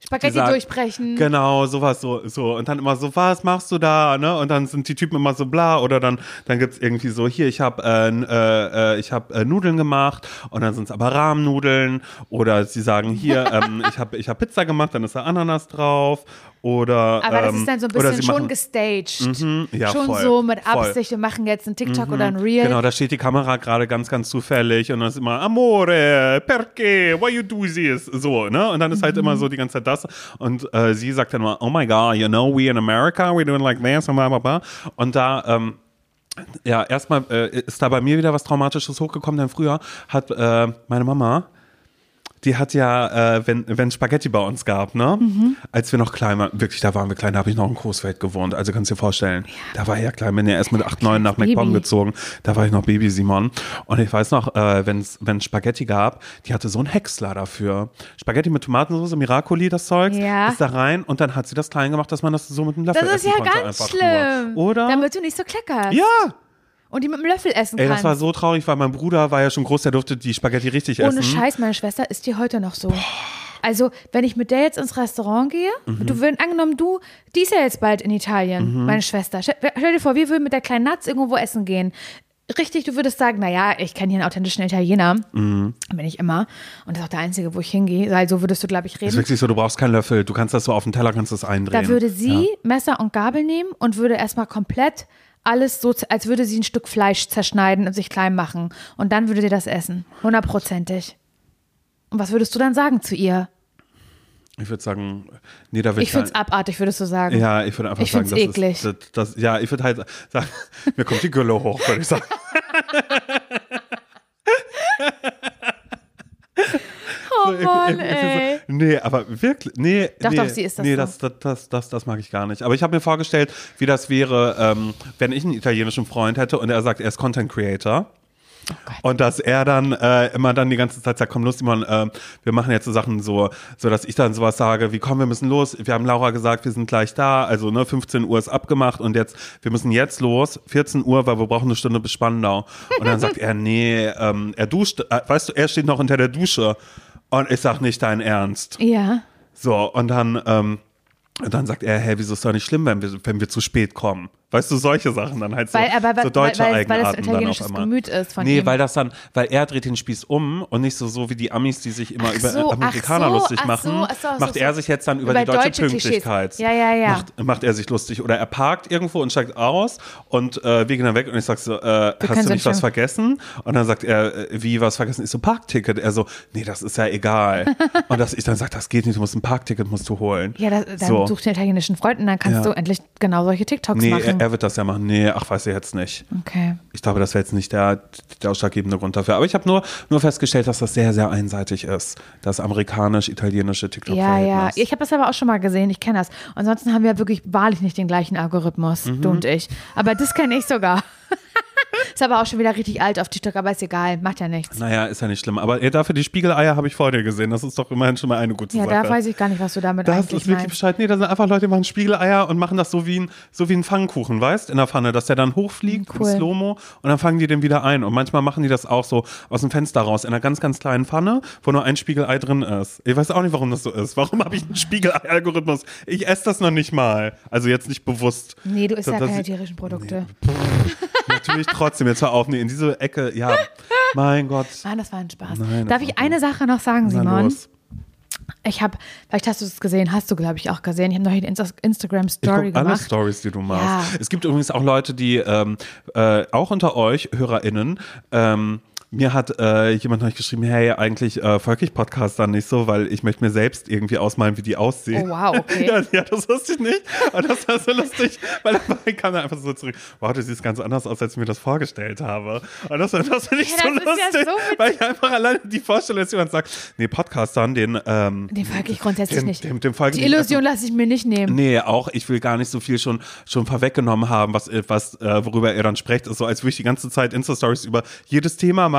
Spaghetti sagt- durchbrechen. Genau, sowas so, so. Und dann immer so, was machst du da? Ne? Und dann sind die Typen immer so bla. Oder dann, dann gibt's irgendwie so, hier, ich habe äh, äh, äh, ich hab, äh, Nudeln gemacht und dann sind's aber Rahmennudeln. Oder sie sagen, hier, [LAUGHS] ähm, ich habe ich hab Pizza gemacht, dann ist da Ananas drauf. Oder, Aber das ähm, ist dann so ein bisschen schon machen- gestaged. Mhm, ja, schon voll, so mit voll. Absicht, wir machen jetzt einen TikTok oder ein Reel. Genau, da steht die Kamera gerade ganz, ganz zufällig und dann ist immer Amore, perché, why you do this? So, ne? Und dann ist halt immer so die ganze Zeit das. Und äh, sie sagt dann immer, oh my God, you know, we in America, we doing like this und bla bla bla. Und da, ähm, ja, erstmal äh, ist da bei mir wieder was Traumatisches hochgekommen, denn früher hat äh, meine Mama, die hat ja, äh, wenn, wenn Spaghetti bei uns gab, ne? Als wir noch klein waren, wirklich, da waren wir klein, da habe ich noch in Coesfeld gewohnt, also kannst du dir vorstellen. Da war ich ja klein, bin ja erst mit 8, 9 nach. MacPom gezogen, da war ich noch Baby Simon. Und ich weiß noch, äh, wenn Spaghetti gab, die hatte so einen Häcksler dafür. Spaghetti mit Tomatensauce, Miracoli, das Zeug, Ja. ist da rein und dann hat sie das klein gemacht, dass man das so mit einem Löffel Das ist essen ja konnte. ganz einfach schlimm. Nur. Oder? Damit du nicht so kleckerst. ja! Und die mit dem Löffel essen Ey, das war so traurig, weil mein Bruder war ja schon groß, der durfte die Spaghetti richtig Ohne essen. Scheiß, meine Schwester ist die heute noch so. Also, wenn ich mit der jetzt ins Restaurant gehe, Mhm. du würden angenommen, du, die ist ja jetzt bald in Italien, meine Schwester. Stell, stell dir vor, wir würden mit der kleinen Natz irgendwo essen gehen. Richtig, du würdest sagen, naja, ich kenne hier einen authentischen Italiener. Mhm. Bin ich immer. Und das ist auch der einzige, wo ich hingehe. Also würdest du, glaube ich, ist reden. wirklich so, du brauchst keinen Löffel, du kannst das so auf den Teller, kannst das eindrehen. Da würde sie Messer und Gabel nehmen und würde erstmal komplett alles so, als würde sie ein Stück Fleisch zerschneiden und sich klein machen. Und dann würde sie das essen. Hundertprozentig. Und was würdest du dann sagen zu ihr? Ich würde sagen, nee, da würde Ich ich, finde es abartig, würdest du sagen. Ja, ich würde einfach Ich sagen, find's das eklig. ist, das, das, ja, ich würde halt sagen, [LAUGHS] mir kommt die Gülle hoch, würde ich sagen. [LAUGHS] Oh Ich- Mann, ich- ich- ey. Nee, aber wirklich, nee. Doch, nee, doch, sie ist das Nee, so. das, das, das, das, das mag ich gar nicht. Aber ich habe mir vorgestellt, wie das wäre, ähm, wenn ich einen italienischen Freund hätte und er sagt, er ist Content Creator. Und dass er dann äh, immer dann die ganze Zeit sagt, komm los, Simon, äh, wir machen jetzt so Sachen so, so dass ich dann sowas sage, wie komm, wir müssen los. Wir haben Laura gesagt, wir sind gleich da. Also ne, 15 Uhr ist abgemacht und jetzt, wir müssen jetzt los, 14 Uhr, weil wir brauchen eine Stunde bis Spandau. Und dann sagt er, nee, ähm, er duscht, äh, weißt du, er steht noch unter der Dusche. Und ich sag nicht dein Ernst. Ja. So, und dann, ähm, und dann sagt er, hey, wieso ist doch nicht schlimm, wenn wir, wenn wir zu spät kommen? Weißt du, solche Sachen dann halt so, Weil, aber, so deutsche weil, weil, weil das Eigenarten dann auf einmal. Gemüt ist von Nee, ihm. weil das dann, weil er dreht den Spieß um und nicht so, so wie die Amis, die sich immer Ach über so, äh, Amerikaner ach so, lustig ach machen, so, ach ach macht so. er sich jetzt dann über, Über die deutsche, deutsche Klischees. Pünktlichkeit. Ja, ja, ja. Macht, macht er sich lustig. Oder er parkt irgendwo und steigt aus und äh, wir gehen dann weg und ich sag so, äh, hast du nicht was vergessen? Und dann sagt er, äh, wie was vergessen? Ich so, Parkticket. Er so, nee, das ist ja egal. [LAUGHS] und dass ich dann sag, das geht nicht, du musst ein Parkticket musst du holen. ja, das, dann so. such einen italienischen Freund und dann kannst Ja. du endlich genau solche TikToks Nee, er, machen. er wird das ja machen. Nee, ach, weiß ich jetzt nicht. okay. Ich glaube, das wäre jetzt nicht der, der ausschlaggebende Grund dafür. Aber ich habe nur, nur festgestellt, dass das sehr, sehr einseitig ist. Das amerikanisch-italienische tiktok Ja, ja. Ich habe das aber auch schon mal gesehen, ich kenne das. Ansonsten haben wir wirklich wahrlich nicht den gleichen Algorithmus, Mhm. du und ich. Aber das kenne ich sogar. [LAUGHS] ist aber auch schon wieder richtig alt auf TikTok, aber ist egal, macht ja nichts. Naja, ist ja nicht schlimm. Aber äh, dafür die Spiegeleier habe ich vor dir gesehen. Das ist doch immerhin schon mal eine gute Ja, Sache. da weiß ich gar nicht, was du damit das eigentlich ist wirklich meinst. Bescheid. Nee, da sind einfach Leute, die machen Spiegeleier und machen das so wie ein, so wie ein Pfannkuchen, weißt? In der Pfanne, dass der dann hochfliegt Cool. im Slow-Mo und dann fangen die den wieder ein. Und manchmal machen die das auch so aus dem Fenster raus, in einer ganz, ganz kleinen Pfanne, wo nur ein Spiegelei drin ist. Ich weiß auch nicht, warum das so ist. Warum habe ich einen Spiegelei-Algorithmus? Ich esse das noch nicht mal. Also jetzt nicht bewusst. Nee, du isst ja keine tierischen Produkte. Natürlich trotzdem, jetzt hör auf, nee, in diese Ecke, ja. Mein Gott. Mann, das war ein Spaß. Nein, Darf ich eine Sache noch sagen, Simon? los. Ich habe, vielleicht hast du es gesehen, hast du, glaube ich, auch gesehen. Ich habe noch eine Insta- Instagram-Story gucke alle gemacht. Stories, die du machst. Ja. Es gibt übrigens auch Leute, die ähm, äh, auch unter euch, HörerInnen, ähm, mir hat äh, jemand neulich geschrieben, hey, eigentlich äh, folge ich Podcastern nicht so, weil ich möchte mir selbst irgendwie ausmalen, wie die aussehen. Oh, wow, okay. [LAUGHS] ja, ja, das wusste ich nicht. Aber das war so lustig, weil dabei [LAUGHS] kam er einfach so zurück, wow, du siehst ganz anders aus, als ich mir das vorgestellt habe. Und das, das finde ich Ja, so ist ja lustig, so weil ich einfach alleine die Vorstellung, dass jemand sagt, nee, Podcastern, den ähm, Den folge ich grundsätzlich dem, nicht. Dem, dem Die. Illusion lasse ich mir nicht nehmen. Nee, auch ich will gar nicht so viel schon, schon vorweggenommen haben, was, was, äh, worüber er dann spricht. Ist so, als würde ich die ganze Zeit Insta-Stories über jedes Thema machen,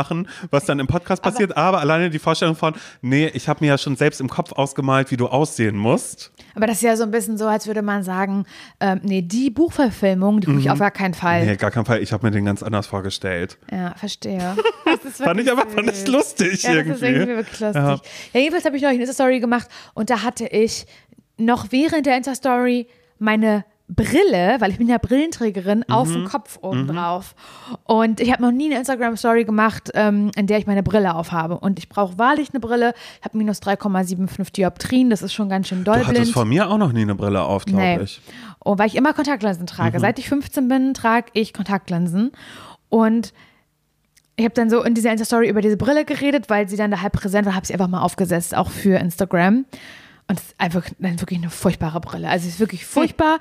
was dann im Podcast passiert. Aber alleine die Vorstellung von, nee, ich habe mir ja schon selbst im Kopf ausgemalt, wie du aussehen musst. Aber das ist ja so ein bisschen so, als würde man sagen, ähm, nee, die Buchverfilmung, die gucke ich auf gar keinen Fall. Nee, gar keinen Fall. Ich habe mir den ganz anders vorgestellt. Ja, verstehe. [LAUGHS] Das ist Fand ich aber fand ich lustig ja, irgendwie. Das ist irgendwie wirklich lustig. Ja. Ja, jedenfalls habe ich noch eine Insta-Story gemacht und da hatte ich noch während der Insta-Story meine Brille, weil ich bin ja Brillenträgerin, auf Mhm. dem Kopf oben drauf. Und ich habe noch nie eine Instagram-Story gemacht, ähm, in der ich meine Brille aufhabe. Und ich brauche wahrlich eine Brille. Ich habe minus 3,75 Dioptrien, das ist schon ganz schön doll Du hattest blind. von mir auch noch nie eine Brille auf, glaube Nee. ich. Und weil ich immer Kontaktlinsen trage. Mhm. Seit ich 15 bin, trage ich Kontaktlinsen. Und ich habe dann so in dieser Insta-Story über diese Brille geredet, weil sie dann da halb präsent war, habe sie einfach mal aufgesetzt, auch für Instagram. Und es ist einfach dann wirklich eine furchtbare Brille. Also es ist wirklich furchtbar.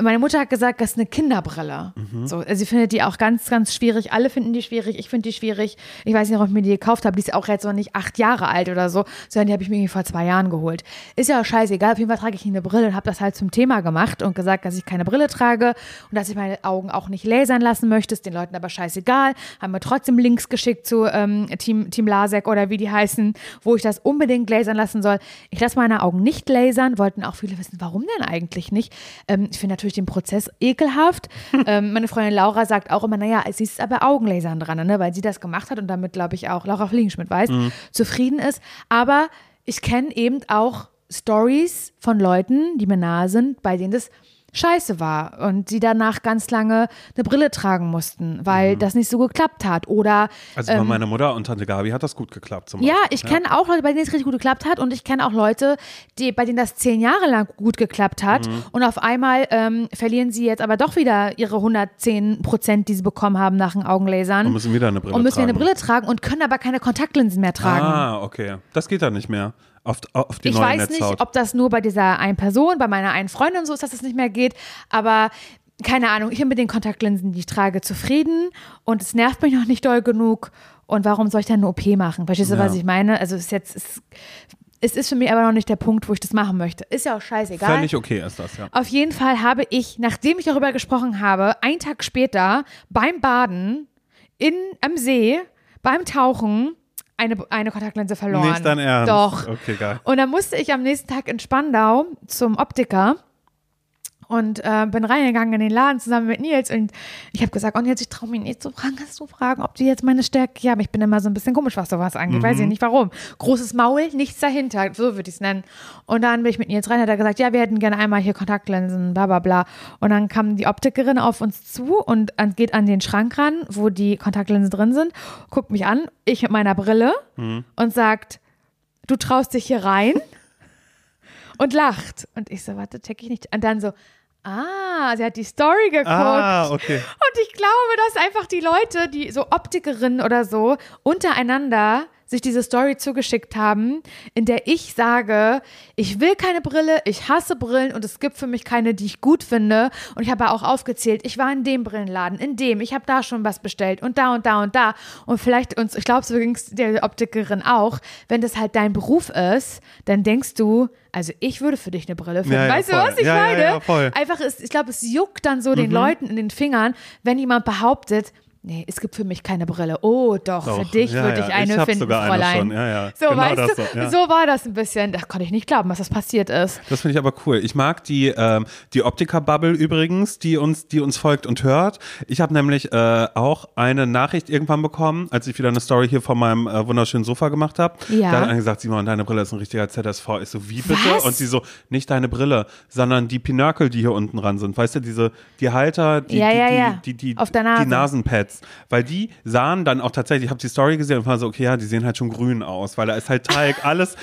Meine Mutter hat gesagt, das ist eine Kinderbrille. Mhm. So, also sie findet die auch ganz, ganz schwierig. Alle finden die schwierig. Ich finde die schwierig. Ich weiß nicht, ob ich mir die gekauft habe. Die ist auch jetzt noch nicht acht Jahre alt oder so, sondern die habe ich mir irgendwie vor zwei Jahren geholt. Ist ja auch scheißegal. Auf jeden Fall trage ich eine Brille und habe das halt zum Thema gemacht und gesagt, dass ich keine Brille trage und dass ich meine Augen auch nicht lasern lassen möchte. Ist den Leuten aber scheißegal. Haben mir trotzdem Links geschickt zu ähm, Team, Team Lasek oder wie die heißen, wo ich das unbedingt lasern lassen soll. Ich lasse meine Augen nicht lasern. Wollten auch viele wissen, warum denn eigentlich nicht? Ähm, ich finde natürlich den Prozess ekelhaft. [LAUGHS] ähm, meine Freundin Laura sagt auch immer, naja, sie ist aber Augenlasern dran, ne? weil sie das gemacht hat und damit, glaube ich, auch Laura Fliegenschmidt weiß, zufrieden ist. Aber ich kenne eben auch Stories von Leuten, die mir nahe sind, bei denen das scheiße war und sie danach ganz lange eine Brille tragen mussten, weil das nicht so geklappt hat. Oder Also bei meiner Mutter und Tante Gabi hat das gut geklappt. Zum Ähm, ja, ich kenne auch Leute, bei denen es richtig gut geklappt hat und ich kenne auch Leute, die, bei denen das zehn Jahre lang gut geklappt hat Mhm. und auf einmal ähm, verlieren sie jetzt aber doch wieder ihre 110 Prozent, die sie bekommen haben nach den Augenlasern Und müssen wieder eine Brille und müssen tragen. eine Brille tragen und können aber keine Kontaktlinsen mehr tragen. Ah, okay. Das geht dann nicht mehr. Auf, auf die Ich neue weiß nicht, Netzhaut. ob das nur bei dieser einen Person, bei meiner einen Freundin so ist, dass es nicht mehr geht, aber keine Ahnung, ich bin mit den Kontaktlinsen, die ich trage, zufrieden und es nervt mich noch nicht doll genug. Und warum soll ich dann eine OP machen? Verstehst du, Ja. was ich meine? Also es ist jetzt, es, es ist für mich aber noch nicht der Punkt, wo ich das machen möchte. Ist ja auch scheißegal. Völlig okay ist das, ja. Auf jeden Fall habe ich, nachdem ich darüber gesprochen habe, einen Tag später beim Baden in, am See, beim Tauchen, eine, eine Kontaktlinse verloren. Nicht dein Ernst. Doch. Okay, geil. Und dann musste ich am nächsten Tag in Spandau zum Optiker und äh, bin reingegangen in den Laden zusammen mit Nils und ich habe gesagt, oh Nils, ich traue mich nicht zu fragen, kannst du fragen, ob die jetzt meine Stärke hier haben? Ich bin immer so ein bisschen komisch, was sowas angeht, weiß ich nicht warum. Großes Maul, nichts dahinter, so würde ich es nennen. Und dann bin ich mit Nils rein, hat er gesagt, ja, wir hätten gerne einmal hier Kontaktlinsen, bla bla bla. Und dann kam die Optikerin auf uns zu und geht an den Schrank ran, wo die Kontaktlinsen drin sind, guckt mich an, ich mit meiner Brille und sagt, du traust dich hier rein? [LAUGHS] und lacht. Und ich so, warte, check ich nicht. Und dann so, ah, sie hat die Story geguckt. Ah, okay. Und ich glaube, dass einfach die Leute, die so Optikerinnen oder so, untereinander sich diese Story zugeschickt haben, in der ich sage, ich will keine Brille, ich hasse Brillen und es gibt für mich keine, die ich gut finde. Und ich habe auch aufgezählt, ich war in dem Brillenladen, in dem, ich habe da schon was bestellt und da und da und da. Und vielleicht uns, ich glaube, so ging es der Optikerin auch, wenn das halt dein Beruf ist, dann denkst du, also ich würde für dich eine Brille finden. Ja, ja, weißt voll. du, was ich Ja, meine? ja, voll. Einfach ist, ich glaube, es juckt dann so Mhm. den Leuten in den Fingern, wenn jemand behauptet, nee, es gibt für mich keine Brille. Oh, doch, für Doch. dich Ja, würde ja. ich eine Ich finden, sogar eine Fräulein. schon. Ja, ja. So, Genau weißt das du, so, ja. so war das ein bisschen. Da konnte ich nicht glauben, was das passiert ist. Das finde ich aber cool. Ich mag die, ähm, die Optiker-Bubble übrigens, die uns, die uns folgt und hört. Ich habe nämlich äh, auch eine Nachricht irgendwann bekommen, als ich wieder eine Story hier von meinem äh, wunderschönen Sofa gemacht habe. Ja. Da hat einer gesagt, Simon, deine Brille ist ein richtiger ZSV. Ich so, wie bitte? Was? Und sie so, nicht deine Brille, sondern die Pinökel, die hier unten dran sind. Weißt du, diese, die Halter, die, die, ja, die, die, die, Nase. die Nasenpads. Nasenpads, weil die sahen dann auch tatsächlich, ich habe die Story gesehen und war so, okay, ja, die sehen halt schon grün aus, weil da ist halt Teig, [LAUGHS] alles.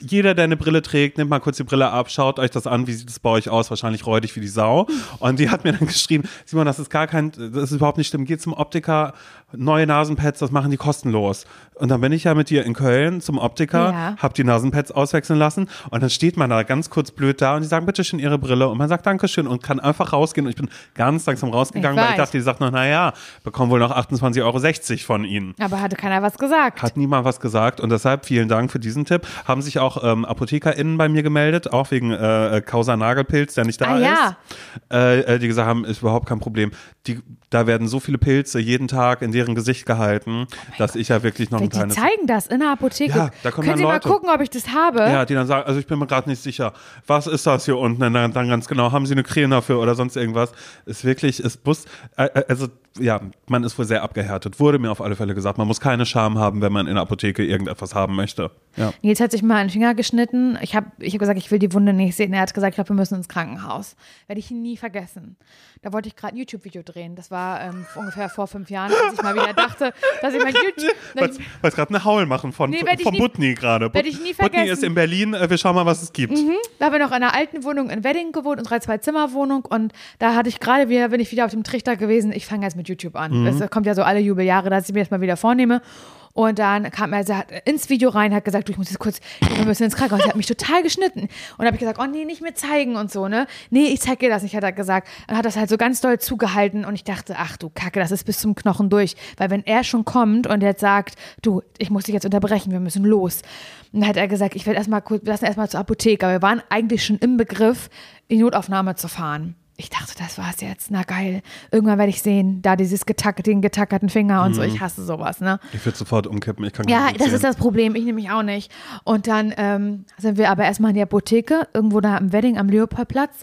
Jeder, der eine Brille trägt, nimmt mal kurz die Brille ab, schaut euch das an, wie sieht es bei euch aus? Wahrscheinlich räudig wie die Sau. Und die hat mir dann geschrieben, Simon, das ist gar kein, das ist überhaupt nicht stimmt. Geh zum Optiker, neue Nasenpads, das machen die kostenlos. Und dann bin ich ja mit dir in Köln zum Optiker, Ja. hab die Nasenpads auswechseln lassen und dann steht man da ganz kurz blöd da und die sagen, bitte schön Ihre Brille und man sagt Dankeschön und kann einfach rausgehen und ich bin ganz langsam rausgegangen, Ich weil ich dachte, die sagt noch, naja, bekommen wohl noch 28,60 Euro von Ihnen. Aber hatte keiner was gesagt. Hat niemand was gesagt und deshalb vielen Dank für diesen Tipp. Haben sich auch ähm, ApothekerInnen bei mir gemeldet, auch wegen äh, Causa Nagelpilz, der nicht da Ah, ja. ist. Äh, äh, die gesagt haben, ist überhaupt kein Problem. Die, da werden so viele Pilze jeden Tag in deren Gesicht gehalten, dass ich ja wirklich noch ein Oh Die kleines. zeigen das in der Apotheke. Ja, da kommen Können Sie dann mal Leute. gucken, ob ich das habe? Ja, die dann sagen, also ich bin mir gerade nicht sicher, was ist das hier unten? Und dann, dann ganz genau, haben Sie eine Creme dafür oder sonst irgendwas? Ist wirklich, ist Bus, äh, äh, also ja, man ist wohl sehr abgehärtet. Wurde mir auf alle Fälle gesagt, man muss keine Scham haben, wenn man in der Apotheke irgendetwas haben möchte. Ja. Nils hat sich mal einen Finger geschnitten. Ich habe ich hab gesagt, ich will die Wunde nicht sehen. Er hat gesagt, ich glaube, wir müssen ins Krankenhaus. Werde ich nie vergessen. Da wollte ich gerade ein YouTube-Video drehen. Das war ähm, ungefähr vor fünf Jahren, als ich mal wieder dachte, dass ich mein [LAUGHS] YouTube. Wolltest ich- wolltest gerade eine Haul machen von, Nee, ich von Butni gerade. werd ich nie Butni vergessen. ist in Berlin, äh, wir schauen mal, was es gibt. Da haben wir noch in einer alten Wohnung in Wedding gewohnt, unsere Zwei-Zimmer-Wohnung. Und da hatte ich gerade wieder, bin ich wieder auf dem Trichter gewesen, ich fange jetzt mit YouTube an. Das kommt ja so alle Jubeljahre, dass ich mir das mal wieder vornehme. Und dann kam er sagt, ins Video rein, hat gesagt, du, ich muss jetzt kurz, wir müssen ins Krankenhaus. Er hat mich total geschnitten. Und habe ich gesagt, oh nee, nicht mir zeigen und so, ne? Nee, ich zeig dir das nicht, hat er gesagt. Und hat das halt so ganz doll zugehalten. Und ich dachte, ach du Kacke, das ist bis zum Knochen durch. Weil wenn er schon kommt und jetzt sagt, du, ich muss dich jetzt unterbrechen, wir müssen los. Und dann hat er gesagt, ich werde erstmal kurz, wir lassen erstmal zur Apotheke. Aber wir waren eigentlich schon im Begriff, in die Notaufnahme zu fahren. Ich dachte, das war's jetzt. Na geil. Irgendwann werde ich sehen, da dieses getack, den getackerten Finger und so. Ich hasse sowas, ne? Ich würde sofort umkippen, ich kann Ja, das ist das Problem. Ich nämlich auch nicht. Und dann ähm, sind wir aber erstmal in die Apotheke, irgendwo da am Wedding am Leopoldplatz.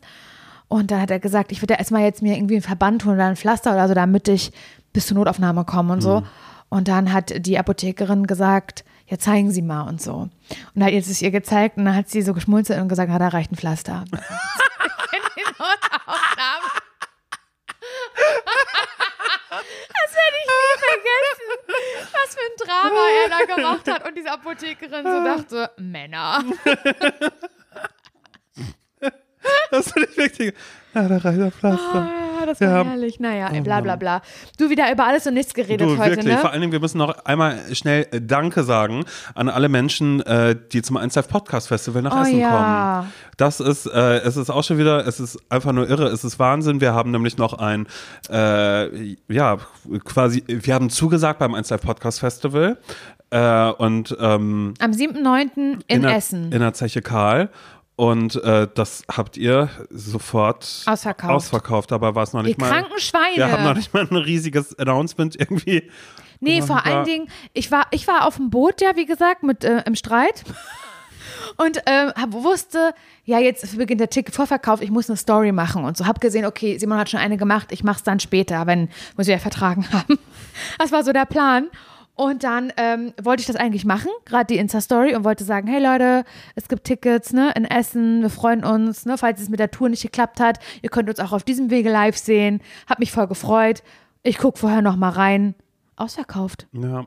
Und dann hat er gesagt, ich würde erstmal jetzt mir irgendwie einen Verband holen oder ein Pflaster oder so, damit ich bis zur Notaufnahme komme und so. Und dann hat die Apothekerin gesagt, ja, zeigen Sie mal und so. Und hat jetzt es ihr gezeigt und dann hat sie so geschmunzelt und gesagt, ah, da reicht ein Pflaster. [LAUGHS] in die Notaufnahme. Das werde ich nie vergessen, was für ein Drama er da gemacht hat und diese Apothekerin so [LAUGHS] dachte, Männer. [LAUGHS] Das finde ich da reicht der Pflaster. Ah, das war Ja. herrlich. Naja, bla bla bla. Du wieder über alles und nichts geredet Du, heute, wirklich. Vor ne? allen Dingen, wir müssen noch einmal schnell äh, Danke sagen an alle Menschen, äh, die zum 1 Podcast Festival nach Oh Essen ja. kommen. Das ist, äh, es ist auch schon wieder, es ist einfach nur irre, es ist Wahnsinn. Wir haben nämlich noch ein, äh, ja, quasi, wir haben zugesagt beim 1 Podcast Festival. Äh, und ähm, Am 7.9. in, der, Essen. In der Zeche Karl. Und äh, das habt ihr sofort Ausverkauft. ausverkauft. Dabei war es noch Die nicht mal. kranken Schweine. Wir haben noch nicht mal ein riesiges Announcement irgendwie. Nee, vor allen Dingen, ich war, ich war auf dem Boot, ja, wie gesagt, mit äh, im Streit. [LAUGHS] Und ähm, hab, wusste, ja, jetzt beginnt der Ticket-Vorverkauf, ich muss eine Story machen und so. Hab gesehen, okay, Simon hat schon eine gemacht, ich mach's dann später, wenn muss ich ja vertragen haben. [LAUGHS] Das war so der Plan. Und dann ähm, wollte ich das eigentlich machen, gerade die Insta-Story, und wollte sagen, hey Leute, es gibt Tickets ne, in Essen, wir freuen uns, ne, falls es mit der Tour nicht geklappt hat. Ihr könnt uns auch auf diesem Wege live sehen. Hab mich voll gefreut. Ich guck vorher noch mal rein. Ausverkauft. Ja.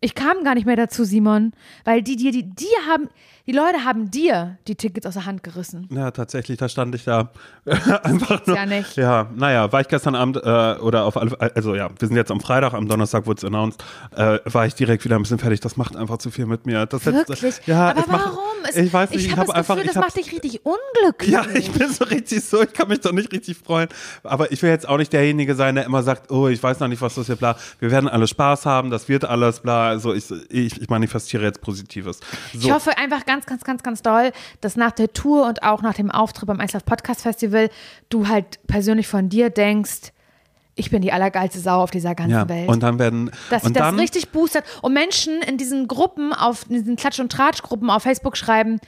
Ich kam gar nicht mehr dazu, Simon, weil die dir, die, die haben, die Leute haben dir die Tickets aus der Hand gerissen. Ja, tatsächlich, da stand ich da [LAUGHS] einfach nur. ja nicht. Ja, naja, war ich gestern Abend äh, oder auf alle also ja, wir sind jetzt am Freitag, am Donnerstag wurde es announced, äh, war ich direkt wieder ein bisschen fertig. Das macht einfach zu viel mit mir. Das jetzt- Wirklich? ja, Aber warum? Es, ich weiß nicht, ich, habe das einfach, Gefühl, das hab, macht dich richtig unglücklich. ja, ich bin so richtig so, ich kann mich doch nicht richtig freuen. Aber ich will jetzt auch nicht derjenige sein, der immer sagt, oh, ich weiß noch nicht, was das hier, bla. Wir werden alle Spaß haben, das wird alles, bla. Also ich, ich, ich manifestiere jetzt Positives. So. Ich hoffe einfach ganz, ganz, ganz, ganz doll, dass nach der Tour und auch nach dem Auftritt beim Einslauf Podcast Festival du halt persönlich von dir denkst, ich bin die allergeilste Sau auf dieser ganzen ja, Welt. und dann werden dass sich und das dann, richtig boostert und Menschen in diesen Gruppen, auf in diesen Klatsch- und Tratsch-Gruppen auf Facebook schreiben,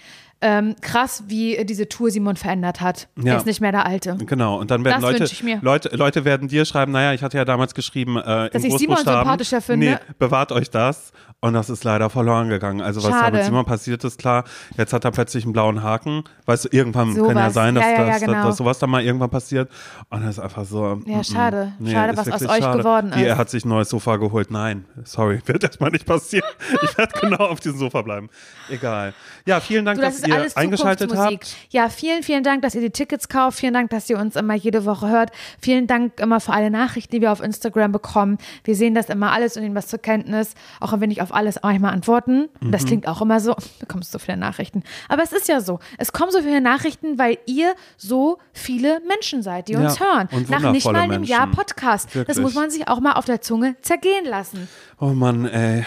ähm, krass, wie diese Tour Simon verändert hat. Ja. Er ist nicht mehr der Alte. Genau, und dann werden Leute. Leute, Leute werden dir schreiben, naja, ich hatte ja damals geschrieben, äh, Dass ich Simon sympathischer finde. Nee, bewahrt euch das. Und das ist leider verloren gegangen. Also was da Schade. mit Simon passiert ist, klar, jetzt hat er plötzlich einen blauen Haken. Weißt du, irgendwann kann ja Sowas. sein, dass, Ja, ja, ja, genau. dass sowas dann mal irgendwann passiert. Und das ist einfach so. Ja, schade. mm. Schade, was aus euch geworden Wie, ist. er hat sich ein neues Sofa geholt. Nein, sorry, [LAUGHS] wird erstmal nicht passieren. Ich werde genau auf diesem Sofa bleiben. Egal. Ja, vielen Dank, Du, das dass ist ihr alles eingeschaltet habt. Ja, vielen, vielen Dank, dass ihr die Tickets kauft. Vielen Dank, dass ihr uns immer jede Woche hört. Vielen Dank immer für alle Nachrichten, die wir auf Instagram bekommen. Wir sehen das immer alles und nehmen was zur Kenntnis, auch wenn wir nicht auf alles manchmal antworten. Mhm. Das klingt auch immer so, [LAUGHS] du bekommst so viele Nachrichten. Aber es ist ja so. Es kommen so viele Nachrichten, weil ihr so viele Menschen seid, die uns Ja, hören. Nach nicht mal einem Jahr Menschen. Podcast. Das Wirklich. muss man sich auch mal auf der Zunge zergehen lassen. Oh Mann, ey.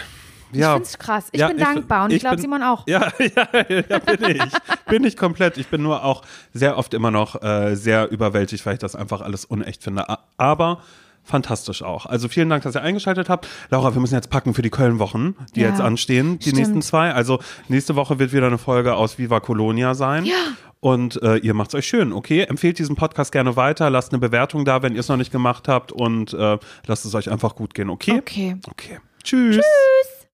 Ich Ja. find's krass. Ich Ja, bin dankbar und ich, glaube, Simon auch. Ja, [LAUGHS] ja, ja, bin ich. [LAUGHS] bin ich komplett. Ich bin nur auch sehr oft immer noch äh, sehr überwältigt, weil ich das einfach alles unecht finde. Aber fantastisch auch. Also vielen Dank, dass ihr eingeschaltet habt. Laura, wir müssen jetzt packen für die Köln-Wochen, die Ja, jetzt anstehen, die stimmt. nächsten zwei. Also nächste Woche wird wieder eine Folge aus Viva Colonia sein. Ja. Und äh, ihr macht's euch schön, okay? Empfehlt diesen Podcast gerne weiter, lasst eine Bewertung da, wenn ihr es noch nicht gemacht habt und äh, lasst es euch einfach gut gehen, okay? Okay. Okay. Tschüss. Tschüss.